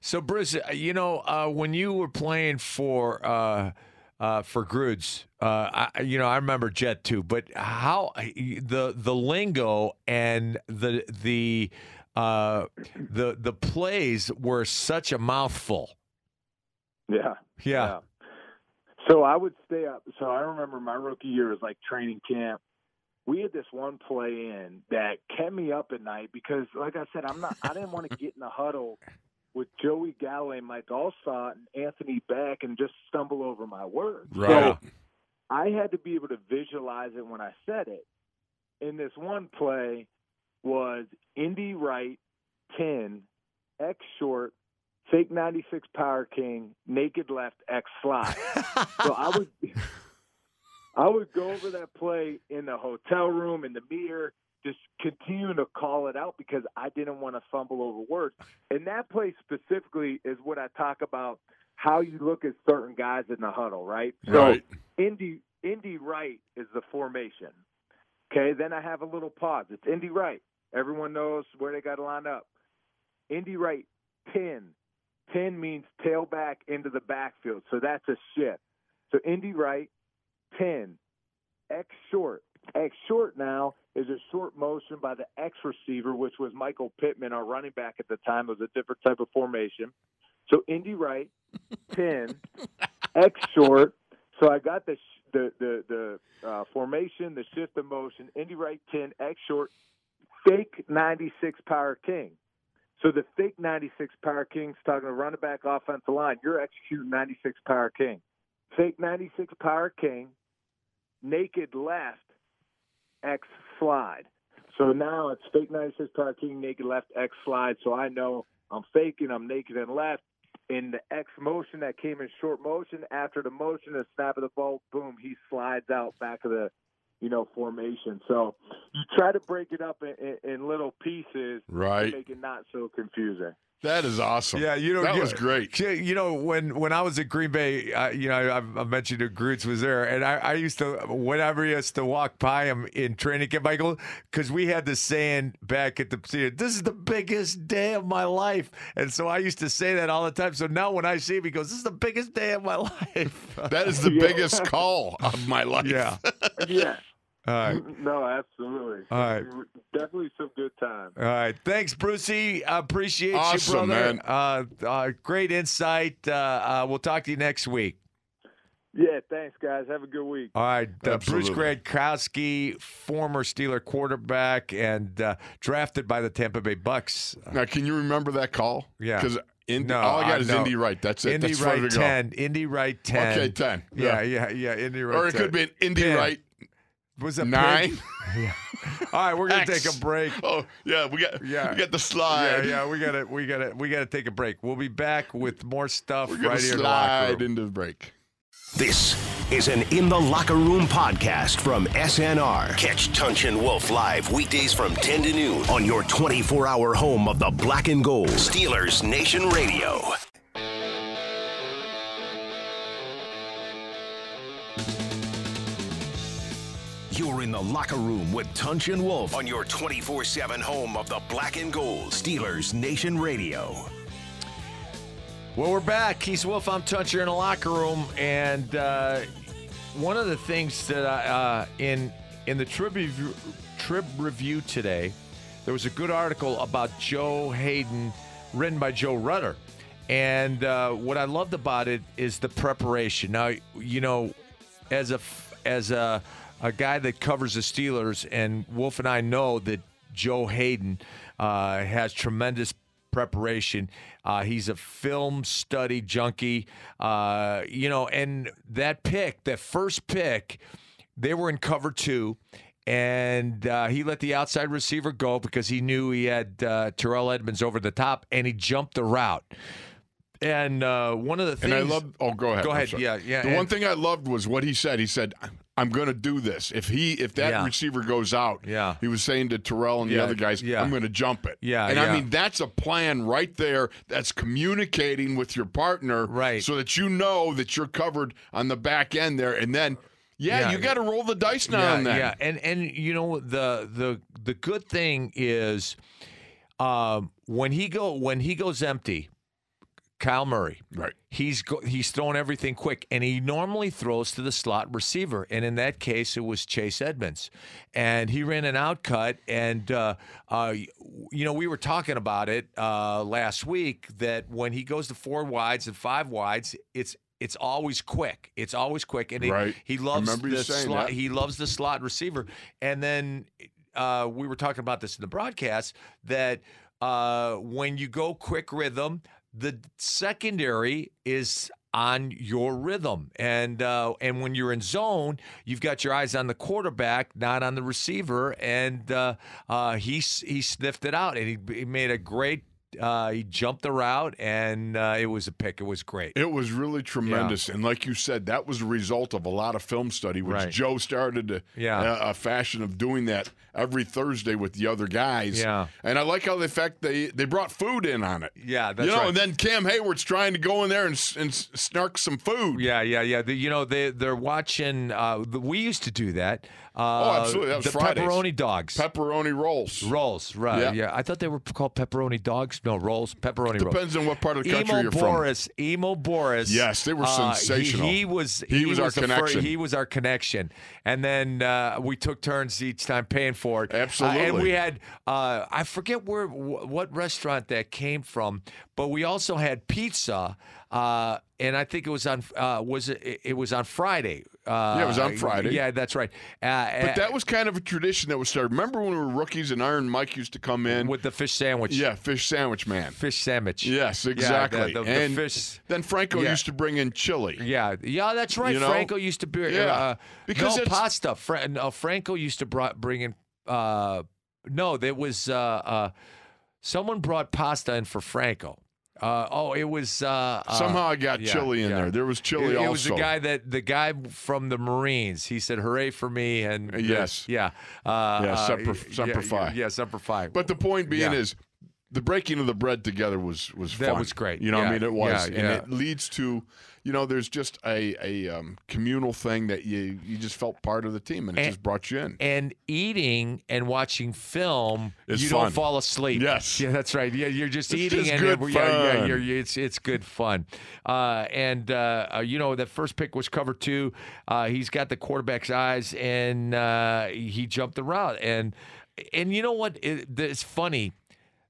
So, Bruce, uh, you know, uh, when you were playing for uh, uh, for Grudes, uh, I, you know, I remember Jet too. But how the the lingo and the the uh, the the plays were such a mouthful. Yeah. Yeah. So I would stay up. So I remember my rookie year was like training camp. We had this one play in that kept me up at night because, like I said, I'm not. I didn't want to get in the huddle with Joey Galloway, Mike Alstott, and Anthony Becht, and just stumble over my words. Right. So I had to be able to visualize it when I said it. And this one play was Indy right, 10, X short, fake 96 Power King, naked left, X slide. so I would [laughs] I would go over that play in the hotel room, in the mirror, just continuing to call it out because I didn't want to fumble over words. And that play specifically is what I talk about how you look at certain guys in the huddle, right? So Right. Indy Indy right is the formation. Okay, then I have a little pause. It's Indy right. Everyone knows where they got to line up. Indy right, pin. Pin means tailback into the backfield, so that's a shift. So Indy right, pin. X short. X short now is a short motion by the X receiver, which was Michael Pittman, our running back at the time. It was a different type of formation. So Indy right, pin, [laughs] X short. So I got the sh- the the the uh, formation, the shift of motion, Indy right pin, X short, fake 96 power king. So the fake 96 power king's talking to running back offensive line. You're executing 96 power king. Fake 96 power king, naked left, X slide. So now it's fake 96 power king, naked left, X slide. So I know I'm faking, I'm naked and left. In the X motion that came in short motion, after the motion, the snap of the ball, boom, he slides out back of the, you know, formation. So you try to break it up in, in, in little pieces Right. make it not so confusing. That is awesome. Yeah, you know that you- was great. You know, when when I was at Green Bay, uh, you know, I, I mentioned that Groots was there, and I, I used to whenever he used to walk by him in training camp, Michael, because we had the saying back at the "This is the biggest day of my life," and so I used to say that all the time. So now when I see him, he goes, "This is the biggest day of my [laughs] life." That is the [laughs] biggest call of my life. [laughs] yeah. Yeah. All right. [laughs] No, absolutely. All right. Definitely some good time. All right. Thanks, Brucey. I appreciate Awesome, you, brother. man. Uh, uh, great insight. Uh, uh, we'll talk to you next week. Yeah, thanks, guys. Have a good week. All right, uh, Bruce Absolutely. Gradkowski, former Steeler quarterback and uh, drafted by the Tampa Bay Bucks. Now, can you remember that call? Yeah. Because No, all I got I is know. Indy right. That's it. Indy That's right further to go. ten. Indy right ten. Okay, 10. Yeah, Yeah. yeah, yeah. Indy right. Or it 10. could be an Indy Ten. right Was it nine. [laughs] yeah. All right, we're gonna X. take a break. Oh yeah, we got Yeah. we got the slide. Yeah, yeah, we gotta, we gotta, we gotta take a break. We'll be back with more stuff We're right here in the slide into the break. This is an In the Locker Room podcast from SNR. Catch Tunch and Wolf live weekdays from 10 to noon on your 24 hour home of the black and gold. Steelers Nation Radio. In the locker room with Tunch and Wolf on your 24 7 home of the black and gold Steelers Nation Radio. Well, we're back. Keith Wolf. I'm Tunch. You're in the locker room, and uh, one of the things that I, uh, in in the trib review, trib review today, there was a good article about Joe Haden, written by Joe Rutter, and uh, what I loved about it is the preparation. Now, you know, as a as a a guy that covers the Steelers, and Wolf and I know that Joe Haden uh, has tremendous preparation. Uh, he's a film study junkie, uh, you know, and that pick, that first pick, they were in cover two. And uh, he let the outside receiver go because he knew he had uh, Terrell Edmunds over the top, and he jumped the route. And uh, one of the things, And I love. Oh, go ahead. Go ahead. Yeah, yeah, The and- one thing I loved was what he said. He said, "I'm going to do this. If he, if that Yeah. receiver goes out, Yeah. He was saying to Terrell and Yeah, the other guys, yeah. I'm going to jump it. Yeah, And. I mean, that's a plan right there. That's communicating with your partner, Right. So that you know that you're covered on the back end there, and then. Yeah, you got to roll the dice now yeah, and then. Yeah, and and you know the the the good thing is, um, when he go when he goes empty, Kyler Murray, Right. He's go, he's throwing everything quick, and he normally throws to the slot receiver, and in that case, it was Chase Edmonds, and he ran an out cut, and uh, uh, you know we were talking about it uh, last week that when he goes to four wides and five wides, it's it's always quick. It's always quick, and he, Right. he loves the slot. that. He loves the slot receiver, and then uh, we were talking about this in the broadcast that uh, when you go quick rhythm, the secondary is on your rhythm, and uh, and when you're in zone, you've got your eyes on the quarterback, not on the receiver, and uh, uh, he he sniffed it out, and he, he made a great. Uh, he jumped the route, and uh, it was a pick. It was great. It was really tremendous, and like you said, that was a result of a lot of film study, which Right. Joe started a, Yeah. a, a fashion of doing that every Thursday with the other guys. Yeah. and I like how the fact they they brought food in on it. Yeah, that's you know, right. and then Cam Heyward's trying to go in there and, and snark some food. Yeah, yeah, yeah. The, you know, they they're watching. Uh, the, we used to do that. Uh, Oh, absolutely. That was the Fridays. pepperoni dogs. Pepperoni rolls. rolls, right? Yeah. Yeah. I thought they were called pepperoni dogs. No, rolls. Pepperoni rolls. Depends on what part of the country Emo you're from. Boris, Emo Boris. Yes, they were uh, he- sensational. he, was. He was our the fir- connection. he was our connection, and then uh, we took turns each time paying for it. Uh, and we had. Uh, I forget where wh- what restaurant that came from, but we also had pizza. Uh, and I think it was on. Uh, was it? It was on Friday. Uh, Yeah, it was on Friday. Yeah, that's right. Uh, But that was kind of a tradition that was started. Remember when we were rookies and Iron Mike used to come in? with the fish sandwich. yeah, fish sandwich man. fish sandwich. Yes, Yeah, exactly. the, the, and the fish. then Franco Yeah. used to bring in chili. Yeah, yeah, that's right. You know? Franco used to bring Yeah, uh, because no pasta. Fra- no, Franco used to brought, bring in. Uh, no, there was uh, uh, someone brought pasta in for Franco. Uh, oh, it was uh, uh, Somehow I got yeah, chili in yeah. there. There was chili It, it also. was the guy that the guy from the Marines. He said, "Hooray for me!" And Yes. yeah, uh, Yeah, uh, Semper- yeah, Semper yeah, Fi. Yeah, Semper Fi. But the point being is, the breaking of the bread together was was That fun. was great. You know, what I mean, it was, yeah, and yeah. it leads to, you know, there's just a a um, communal thing that you you just felt part of the team, and it And- just brought you in. and eating and watching film, It's you fun. don't fall asleep. Yes. yeah, that's right. Yeah, you're just It's eating just and yeah, yeah, you're, you're- it's it's good fun. Uh, and uh, uh, you know that first pick was cover two. Uh, he's got the quarterback's eyes, and uh, he jumped the route. And and you know what? It, it's funny.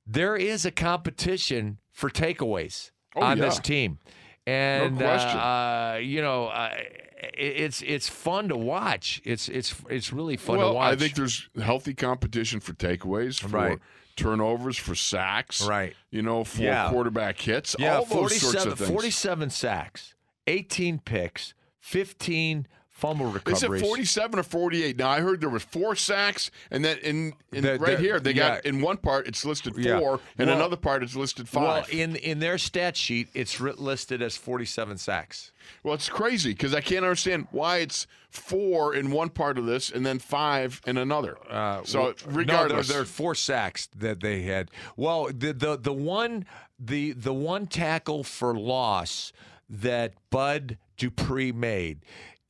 There is a competition for takeaways Oh, on this team. And question. uh, uh, you know, uh, it- it's it's fun to watch. It's it's it's really fun well, to watch. I think there's healthy competition for takeaways, for Right. turnovers, for sacks, Right. You know, for Yeah. quarterback hits, yeah, all those sorts of things. 47 sacks, 18 picks, 15 fumble recoveries. Is it 47 or 48? Now I heard there was four sacks, and then in, in The- right the- here they got in one part it's listed four, Yeah. and Well- another part it's listed five. Well, in in their stat sheet, it's writ- listed as 47 sacks. Well, it's crazy because I can't understand why it's four in one part of this and then five in another. Uh, so well, regardless, no, there, there are four sacks that they had. Well, the the the one the the one tackle for loss that Bud Dupree made,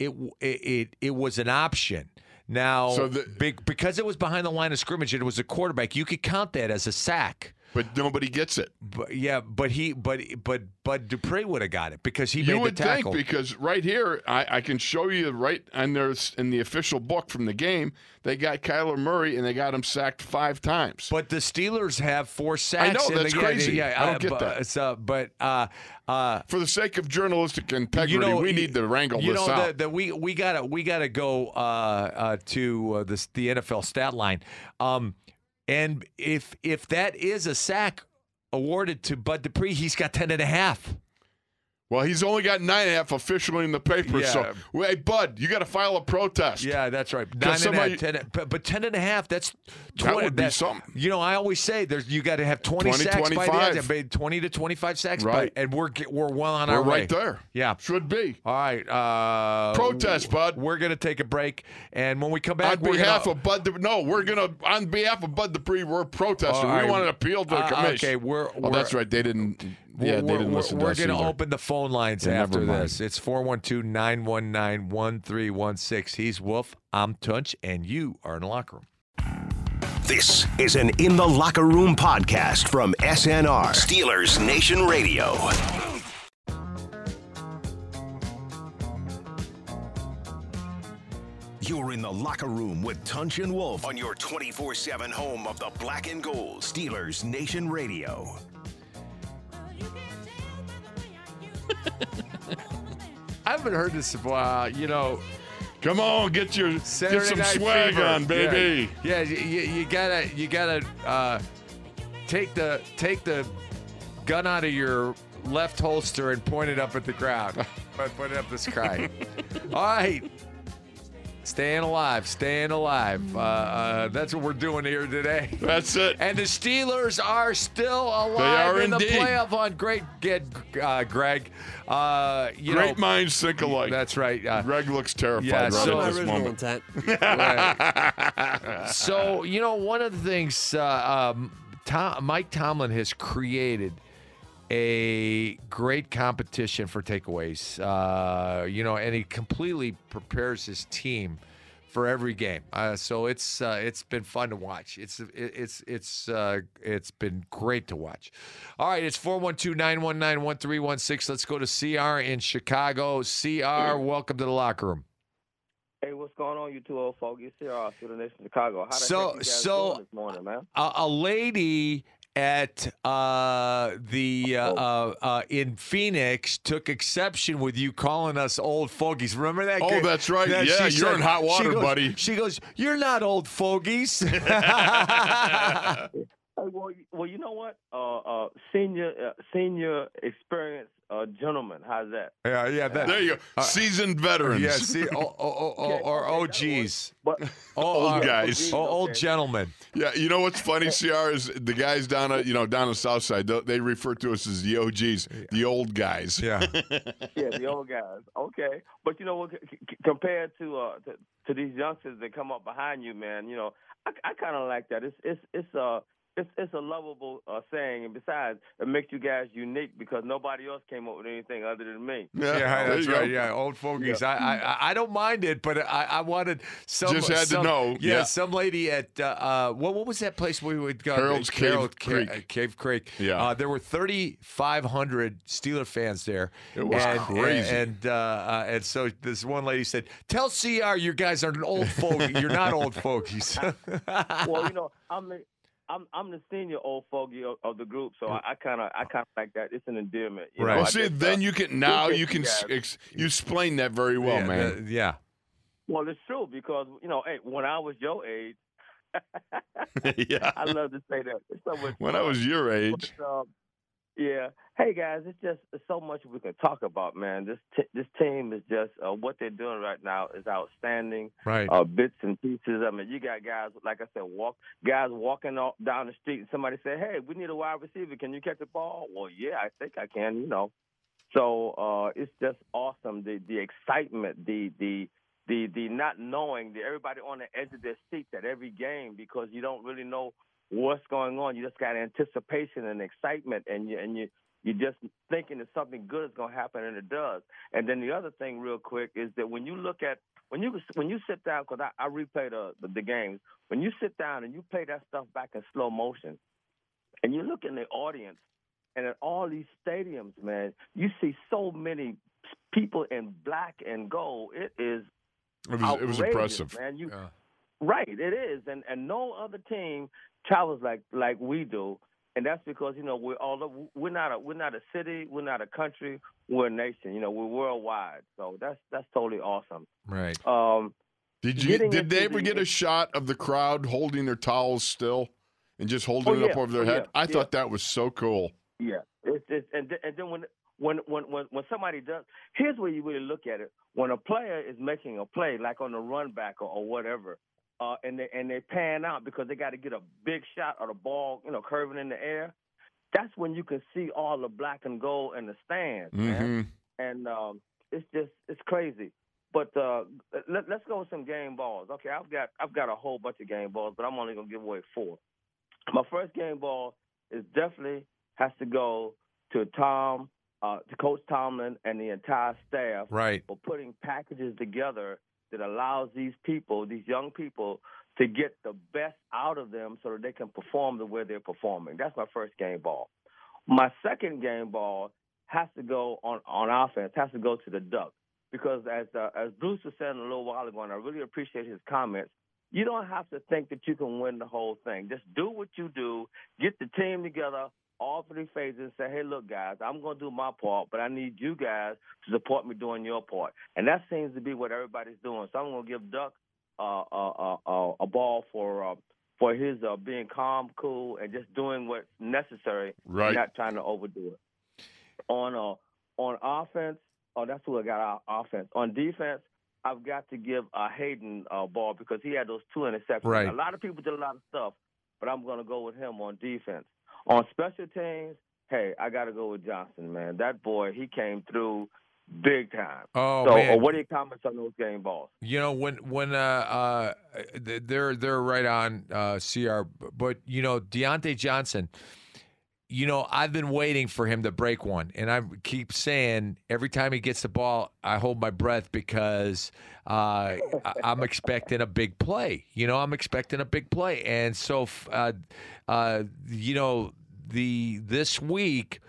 it it it, was an option. Now, So the- be- because it was behind the line of scrimmage and it was a quarterback, you could count that as a sack. But nobody gets it. But yeah, but he, but but but Dupree would have got it because he You made would the tackle. think because right here, I, I can show you right on there in the official book from the game, they got Kyler Murray and they got him sacked five times. But the Steelers have four sacks. I know, in the- that's yeah, crazy. Yeah, I don't uh, get but, that. So, but uh, uh, For the sake of journalistic integrity, you know, we need to wrangle you this know, out. The, the, we we gotta we gotta go uh, uh, to uh, this, the NFL stat line, um, and if if that is a sack awarded to Bud Dupree, he's got ten and a half. Well, he's only got nine and a half officially in the paper. Yeah. So, hey, Bud, you got to file a protest. Yeah, that's right. Nine and a half, 10, but, ten and a half. That's That twenty. would be that- something. You know, I always say there's you got to have twenty, 20, sacks by the 25. end. By Twenty to twenty-five sacks, by- Right. and we're we're well on We're our way. right there. Yeah. Should be. All right. Uh, Protest, Bud. We're gonna take a break, and when we come back, on we're behalf gonna, of Bud, no, we're gonna on behalf of Bud Dupree, we're protesting. Right. We want an appeal to the Uh, commission. okay, we're- oh, we're- that's right. They didn't. We're, Yeah, they didn't we're- listen to We're us going to either. open the phone lines Yeah, after this. It's 412 919 1316. He's Wolf. I'm Tunch, and you are in the locker room. This is an In the Locker Room podcast from SNR, Steelers Nation Radio. You're in the locker room with Tunch and Wolf on your 24 7 home of the black and gold, Steelers Nation Radio. [laughs] I haven't heard this in a while. You know, Come on, get your Saturday get some Night swag Fever. on, baby. Yeah, yeah you, you, you gotta you gotta uh, take the take the gun out of your left holster and point it up at the crowd. [laughs] But put it up the sky. All right. Staying alive, staying alive. Uh, uh, that's what we're doing here today. That's it. And the Steelers are still alive they are in indeed. the playoff on great get uh, Greg. Uh, you Great know, minds think alike. That's right. Uh, Greg looks terrified Yeah, right so- at this moment. intent. [laughs] Right. so you know, one of the things uh, um, Tom, Mike Tomlin has created a great competition for takeaways. Uh, you know, and he completely prepares his team for every game. Uh, so it's uh, it's been fun to watch. It's it, it's it's uh, it's been great to watch. All right, it's 412-919-1316. Let's go to CR in Chicago. CR, welcome to the locker room. Hey, what's going on, you two old fogies? Here, uh, Student Nation Chicago. How the So- heck you guys so- doing this morning, man? a, a lady at uh, the uh, uh, uh, in Phoenix took exception with you calling us old fogies. Remember that? Oh, girl? that's right. That Yeah, you're in hot water, she goes- buddy. She goes, "You're not old fogies." [laughs] [laughs] Hey, well, you- well, you know what? Uh, uh, senior, uh, senior experience uh, gentleman. How's that? yeah, yeah. That, There you go. Seasoned veterans. yeah. See, oh, oh, oh, oh, [laughs] Okay, or okay, OGs. But [laughs] Oh, Old uh, guys. Oh, old Okay. gentlemen. Yeah, you know what's funny, CR, is the guys down at you know down the south side. They, they refer to us as the OGs, the old guys. Yeah. [laughs] yeah, the old guys. Okay, but you know what? c- c- Compared to uh to, to these youngsters that come up behind you, man, you know, I, I kind of like that. It's it's it's uh it's it's a lovable uh, saying, and besides, it makes you guys unique because nobody else came up with anything other than me. Yeah, Yeah, that's you right. Yeah, old fogies. I, I I don't mind it, but I, I wanted some. Just had to know, Yeah, yeah. some lady at uh, uh what what was that place we would go? Harold's Cave Harold Ca- Creek. uh, Cave Creek. Yeah. uh, there were thirty five hundred Steeler fans there. It was and, crazy. And uh, uh, and so this one lady said, "Tell CR you guys are an old fogey. You're not old [laughs] fogies." well, you know, I'm the I'm I'm the senior old fogey of, of the group, so I kind of I kind of like that. It's an endearment. You Right. Know, Well, I see, just, then uh, you can now you can you ex, you explain that very well, yeah, man. uh, yeah. Well, it's true because you know, hey, when I was your age, [laughs] [laughs] yeah. I love to say that. So much When I was your age, But, um, yeah. Hey guys, it's just it's so much we can talk about, man. This t- this team is just uh, what they're doing right now is outstanding. Right. Uh, bits and pieces. I mean, you got guys like I said, walk guys walking off down the street, and somebody say, "Hey, we need a wide receiver. Can you catch the ball?" Well, yeah, I think I can. You know. So uh, it's just awesome. The the excitement, the the the the not knowing, the everybody on the edge of their seats at every game because you don't really know what's going on. You just got anticipation and excitement, and you and you you're just thinking that something good is going to happen, and it does. And then the other thing, real quick, is that when you look at when you when you sit down, because I, I replay the, the the games, when you sit down and you play that stuff back in slow motion, and you look in the audience, and at all these stadiums, man, you see so many people in black and gold. It is It was, it was impressive. man. You Yeah. Right, it is, and and no other team travels like like we do, and that's because you know we're all we're not a we're not a city, we're not a country, we're a nation. You know, we're worldwide, so that's that's totally awesome. Right. Um, Did you? Did they ever get a shot of the crowd holding their towels still and just holding Oh, it up yeah. over their Oh, head? yeah. I Yeah. thought that was so cool. yeah, it's it's and th- and then when when when when when somebody does, here's where you really look at it. When a player is making a play, like on the run back or, or whatever. Uh, and they and they pan out because they got to get a big shot of the ball, you know, curving in the air. That's when you can see all the black and gold in the stands, man. hmm and um, it's just it's crazy. But uh, let, let's go with some game balls. Okay, I've got I've got a whole bunch of game balls, but I'm only gonna give away four. My first game ball is definitely has to go to Tom, uh, to Coach Tomlin, and the entire staff Right. for putting packages together that allows these people, these young people, to get the best out of them so that they can perform the way they're performing. That's my first game ball. My second game ball has to go on on offense, has to go to the duck. because as uh, as Bruce was saying a little while ago, and I really appreciate his comments. You don't have to think that you can win the whole thing. Just do what you do. Get the team together, all three phases, and say, "Hey, look, guys, I'm going to do my part, but I need you guys to support me doing your part." And that seems to be what everybody's doing. So I'm going to give Duck uh, uh, uh, a ball for uh, for his uh, being calm, cool, and just doing what's necessary, Right. not trying to overdo it. On uh, on offense, oh, that's who I got. Our offense. On defense, I've got to give uh, Haden a ball because he had those two interceptions. Right. A lot of people did a lot of stuff, but I'm going to go with him on defense. On special teams, hey, I got to go with Johnson, man. That boy, he came through big time. Oh so, man. what are your comments on those game balls? You know when when uh, uh they're they're right on uh, CR, but you know Diontae Johnson. You know I've been waiting for him to break one, and I keep saying every time he gets the ball, I hold my breath because uh, I'm expecting a big play. You know I'm expecting a big play, and so uh, uh, you know the this week.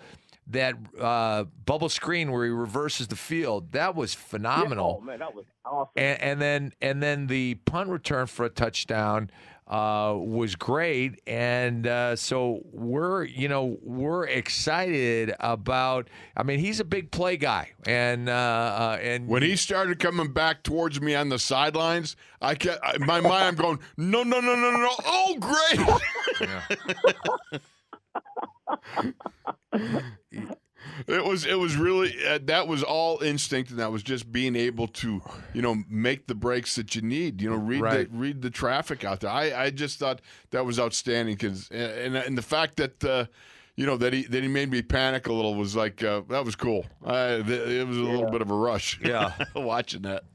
That uh, bubble screen where he reverses the field, that was phenomenal Yeah, oh man, that was awesome. and, and then and then the punt return for a touchdown uh, was great, and uh, so we're you know we're excited about. I mean, he's a big play guy, and uh, uh, and When he started coming back towards me on the sidelines, I kept I- my mind. I'm going, no, no, no, no, no, no. Oh, great! [laughs] [laughs] It was it was really uh, that was all instinct, and that was just being able to you know make the breaks that you need. You know, read Right. the read the traffic out there. I, I just thought that was outstanding because and and the fact that. Uh, you know that he that he made me panic a little was like uh, that was cool. I, th- it was a little bit of a rush. Yeah. [laughs] watching that.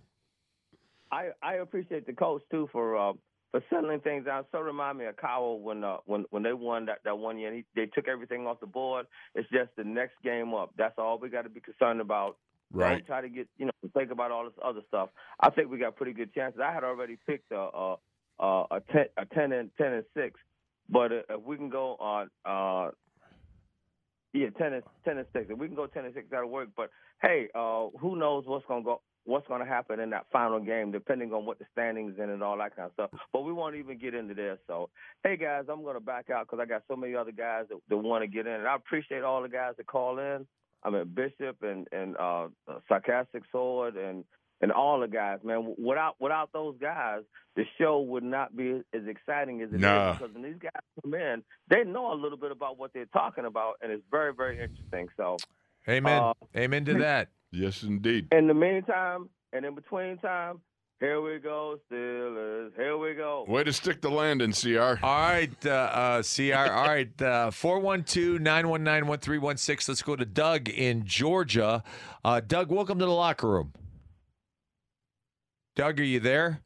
I I appreciate the coach too for uh, for settling things out. So remind me of Cowher when uh, when when they won that, that one year. He, they took everything off the board. It's just the next game up. That's all we got to be concerned about. Right. Try to get you know think about all this other stuff. I think we got pretty good chances. I had already picked a a a, a, ten, a ten and ten and six, but uh, if we can go on. Uh, yeah, ten and ten and six. If we can go ten and six, that'll work. But hey, uh, who knows what's gonna go, what's gonna happen in that final game, depending on what the standings in and all that kind of stuff. But we won't even get into there. So, hey guys, I'm gonna back out because I got so many other guys that, that want to get in, and I appreciate all the guys that call in. I mean Bishop and and uh, sarcastic sword and and all the guys, man. Without without those guys, the show would not be as exciting as it is Nah. because when these guys come in, they know a little bit about what they're talking about, and it's very very interesting. So, amen, Uh, amen to [laughs] that. Yes, indeed. in the meantime, and in between time, here we go, Steelers. Here we go. Way to stick the landing, Cr. All right, uh, uh, CR. All right, uh, 412 919 1316. Let's go to Doug in Georgia. Uh, Doug, welcome to the locker room. Doug, are you there?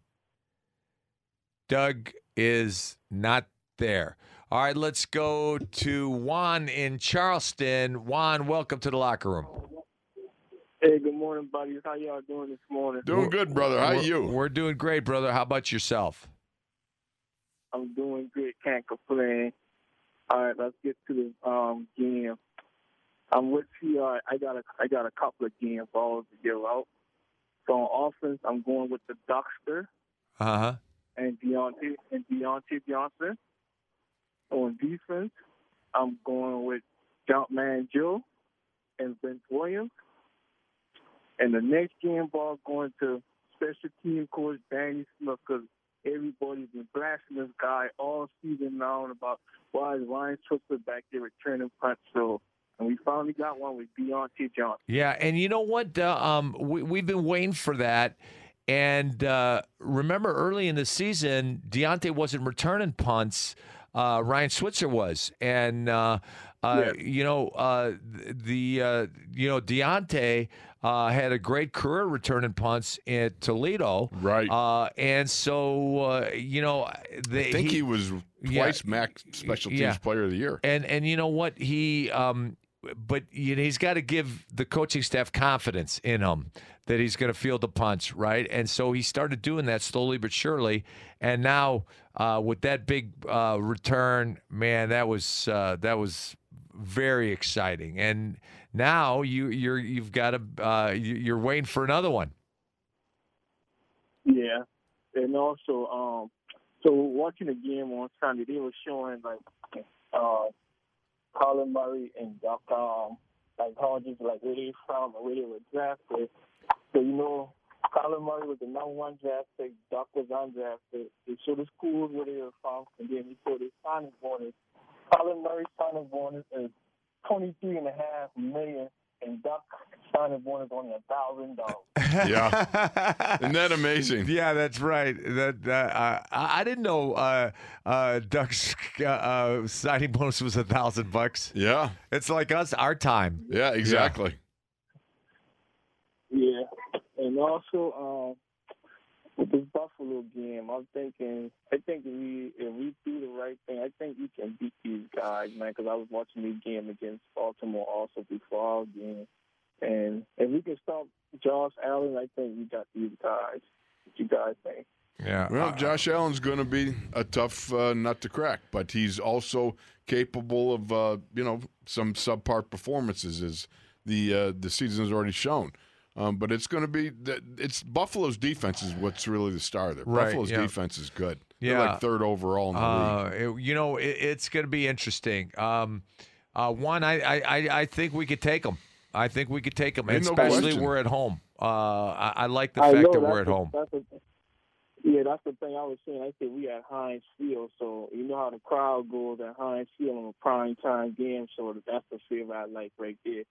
Doug is not there. All right, let's go to Juan in Charleston. Juan, welcome to the locker room. Hey, good morning, buddies. How y'all doing this morning? Doing good, brother. How We're- you? We're doing great, brother. How about yourself? I'm doing good. Can't complain. All right, let's get to the um, game. I'm with you. Uh, I got a I got a couple of game balls to give out. So on offense, I'm going with the Duckster Uh huh. and Diontae and Diontae Johnson. On defense, I'm going with Jumpman Joe and Vince Williams. And the next game ball going to special team coach Danny Smith because everybody's been blasting this guy all season long about why is Ryan Switzer back there returning punts. So, and we finally got one with Diontae Johnson. Yeah, and you know what? Uh, um, we, we've been waiting for that. And uh, remember, early in the season, Diontae wasn't returning punts. Uh, Ryan Switzer was, and uh, uh, you know uh, the uh, you know Diontae uh, had a great career returning punts at Toledo, Right. Uh, and so uh, you know they, I think he, was yeah. twice MAC Special Teams Yeah. Player of the Year. and and you know what he um but you know, he's got to give the coaching staff confidence in him that he's going to field the punch right and so he started doing that slowly but surely and now uh, with that big uh, return man that was uh, that was very exciting and now you you're you've got a uh, you- you're waiting for another one Yeah, and also, um, so watching the game on Sunday, they were showing like uh, Colin Murray and Doc, um, like how just like where they from and where they were drafted. So you know, Colin Murray was the number one draft pick. Doc was undrafted. They showed the schools where they were from, and then they showed their signing bonus. Colin Murray's signing bonus is twenty three and a half million, and Doc signing bonus only a thousand dollars. [laughs] Yeah. Isn't that amazing? Yeah, that's right. That uh, I, I didn't know uh, uh, Duck's uh, uh, signing bonus was a thousand bucks. Yeah. It's like us, our time. Yeah, exactly. Yeah, and also um, with this Buffalo game, I'm thinking. I think if we if we do the right thing, I think we can beat these guys, man. Because I was watching the game against Baltimore also before our game, and if we can stop Josh Allen, I think we got these guys. What you guys think? Yeah. Well, Josh Allen's going to be a tough uh, nut to crack, but he's also capable of uh, you know some subpar performances, as the uh, the season has already shown. Um, but it's going to be that it's Buffalo's defense is what's really the star there. Right, Buffalo's yeah. defense is good. Yeah. They're like third overall in the league. Uh, it- you know, it, it's going to be interesting. Um, uh, one, I, I, I, I think we could take them. I think we could take them, Ain't especially question. we're at home. Uh, I, I like the I fact know that we're at the- home. That's the, yeah, that's the thing I was saying. I said we at Heinz Field, so you know how the crowd goes at Heinz Field on a prime time game. So that's the feel I like right there.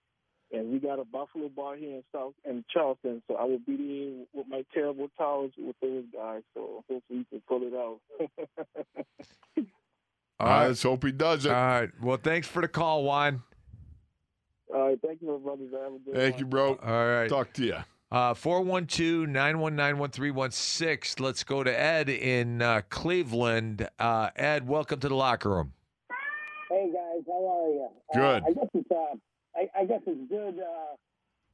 And we got a Buffalo bar here in South in Charleston, so I will be there with my terrible towels with those guys. So hopefully we can pull it out. All Uh, let's hope he does it. All right. Well, thanks for the call, Juan. All right, thank you, my brothers. Have a good Thank one. you, bro. All right. Talk to you. Uh, 412 919 1316. Let's go to Ed in uh, Cleveland. Uh, Ed, welcome to the locker room. Hey guys, how are you? Good. Uh, I guess it's uh, I, I guess it's good. Uh,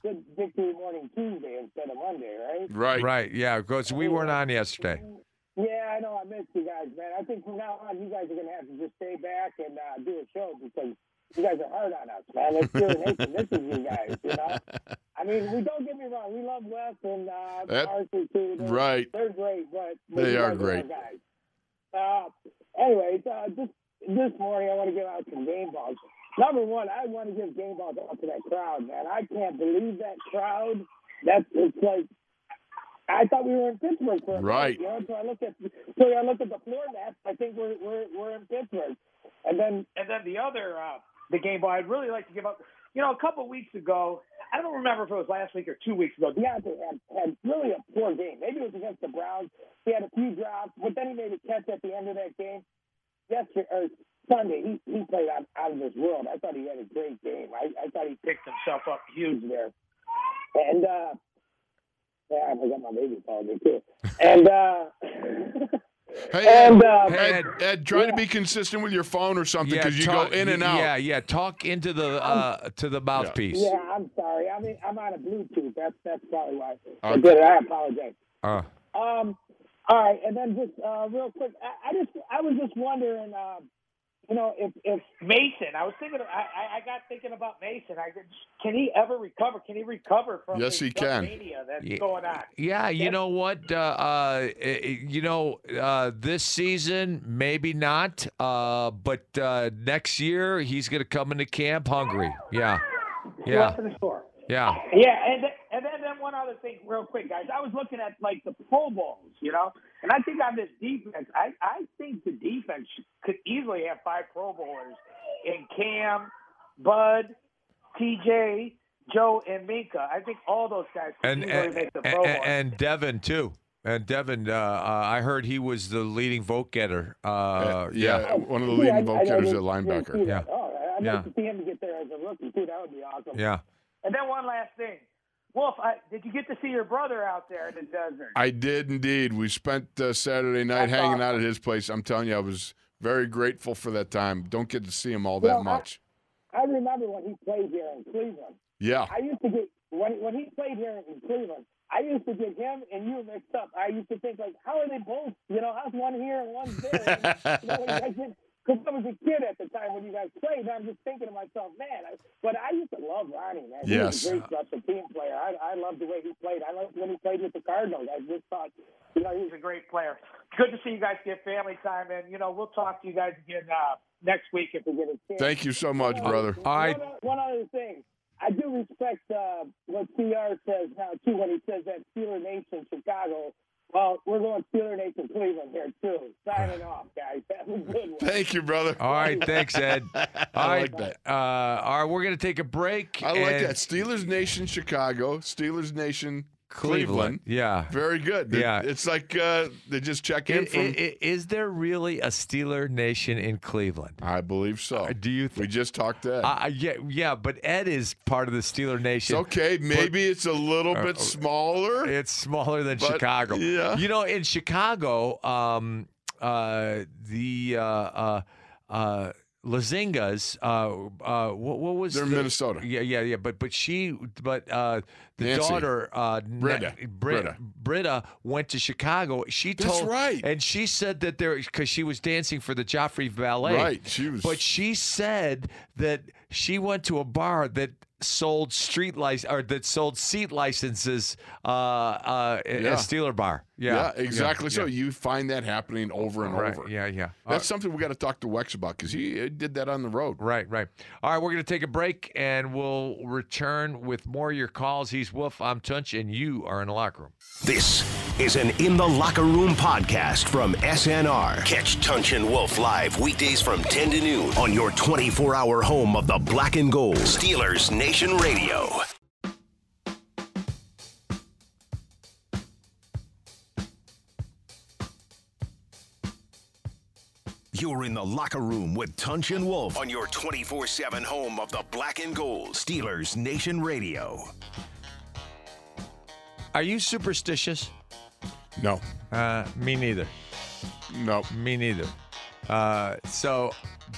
good victory morning Tuesday instead of Monday, right? Right. Right. Yeah, because we weren't on yesterday. Yeah, I know. I missed you guys, man. I think from now on, you guys are gonna have to just stay back and uh, do a show because you guys are hard on us, man. It's Steeler Nation. This is you guys, you know. I mean, we don't get me wrong. We love Wes and uh, That- Arthur too. They're, Right. They're great, but, but They are great. our guys. Uh, anyways, uh, just this morning, I want to give out some game balls. Number one, I want to give game balls out to that crowd, man. I can't believe that crowd. That's it's like I thought we were in Pittsburgh for a minute, Right. You know, so I look at so I look at the floor map. I think we're we're we're in Pittsburgh, and then and then the other uh, the game ball I'd really like to give up. You know, a couple of weeks ago, I don't remember if it was last week or two weeks ago. Diontae had, had really a poor game. Maybe it was against the Browns. He had a few drops, but then he made a catch at the end of that game. Yesterday or Sunday, he he played out, out of this world. I thought he had a great game. I, I thought he picked himself up huge there, and. uh yeah, I forgot my baby called me too. And uh [laughs] Hey, And, Ed, uh, Ed, Ed, Ed, try to be consistent with your phone or something Yeah, because you talk- go in and out. Yeah, yeah. Talk into the uh, to the mouthpiece. Yeah, I'm sorry. I mean, I'm on a Bluetooth. That's that's probably why. I Okay. did it. I apologize. Uh, Um, all right, and then just uh, real quick, I, I just I was just wondering, uh, you know, if if Mason, I was thinking, I I- I got thinking about Mason. I could, can he ever recover? Can he recover from Yes, this he can. mania that's Yeah. going on? yeah, you know what? Uh, uh, eh, you know, uh, this season maybe not, uh, but uh, next year he's going to come into camp hungry. Yeah, yeah, went to the store. yeah. Yeah, and th- and then, then one other thing, real quick, guys. I was looking at like the Pro Bowls, you know, and I think on this defense, I I think the defense could easily have five Pro Bowlers in Cam, Bud, TJ, Joe, and Minkah. I think all those guys could and easily and, make the and, Pro Bowl. and Devin too. And Devin, uh, uh, I heard he was the leading vote getter. Uh, Uh, yeah, one of the leading I- vote I- I getters didn't- at linebacker. Yeah. Oh, I'd Yeah. like to see him get there as a rookie too. That would be awesome. yeah. And then one last thing, Wolf. I, did you get to see your brother out there in the desert? I did indeed. We spent uh, Saturday night That's hanging out at his place. I'm telling you, I was very grateful for that time. Don't get to see him all that Well, I- much. I remember when he played here in Cleveland. Yeah. I used to get when when he played here in Cleveland. I used to get him and you mixed up. I used to think like, how are they both? You know, how's one here and one there? And, [laughs] you know, when you guys did- Because I was a kid at the time when you guys played, and I'm just thinking to myself, man. I, but I used to love Ronnie, man. He Yes. was a great special team player. I, I loved the way he played. I loved when he played with the Cardinals. I just thought, you know, he was a great player. Good to see you guys get family time, and you know, we'll talk to you guys again uh, next week if we get a chance. Thank you so much, brother. all right one other thing. I do respect uh, what CR says now, too, when he says that Steeler Nation Chicago. Well, we're going Steeler Nation Cleveland here, too. Signing [laughs] off, guys. Have a good one. Thank you, brother. All right, thanks, Ed. [laughs] All I right, like that. Uh, all right, we're gonna take a break. I like and that. Steelers Nation Chicago, Steelers Nation Cleveland. Yeah. Very good. It- Yeah. It's like uh, they just check in I- from. I- I- is there really a Steeler Nation in Cleveland? I believe so. Uh, do you think? we just talked to Ed. Uh, yeah, yeah, but Ed is part of the Steeler it's Nation. okay. Maybe it's a little bit smaller. It's smaller than But, Chicago. yeah. You know, in Chicago, um, uh, the uh, uh, uh, Lazingas, uh, uh, what, what was They're in the- Minnesota. Yeah, yeah, yeah. But but she, but uh, the Nancy. daughter, uh, Britta. Na- Britta, Britta went to Chicago. She That's told, right. and she said that there because she was dancing for the Joffrey Ballet. Right, she was- But she said that she went to a bar that sold street license or that sold seat licenses uh uh at Yeah. a Steeler bar. Yeah. Yeah, exactly. So yeah. you find that happening over and Right, over. Yeah, yeah. That's something we got to talk to Wex about because he uh, did that on the road. Right, right. All right, we're going to take a break and we'll return with more of your calls. He's Wolf, I'm Tunch, and you are in the locker room. This is an In the Locker Room podcast from SNR. Catch Tunch and Wolf live weekdays from 10 to noon on your 24 hour home of the black and gold. Steelers Nation Radio. You're in the locker room with Tunch and Wolf on your 24 7 home of the black and gold. Steelers Nation Radio. Are you superstitious? No, Uh, me neither. no, Me neither. Uh, so,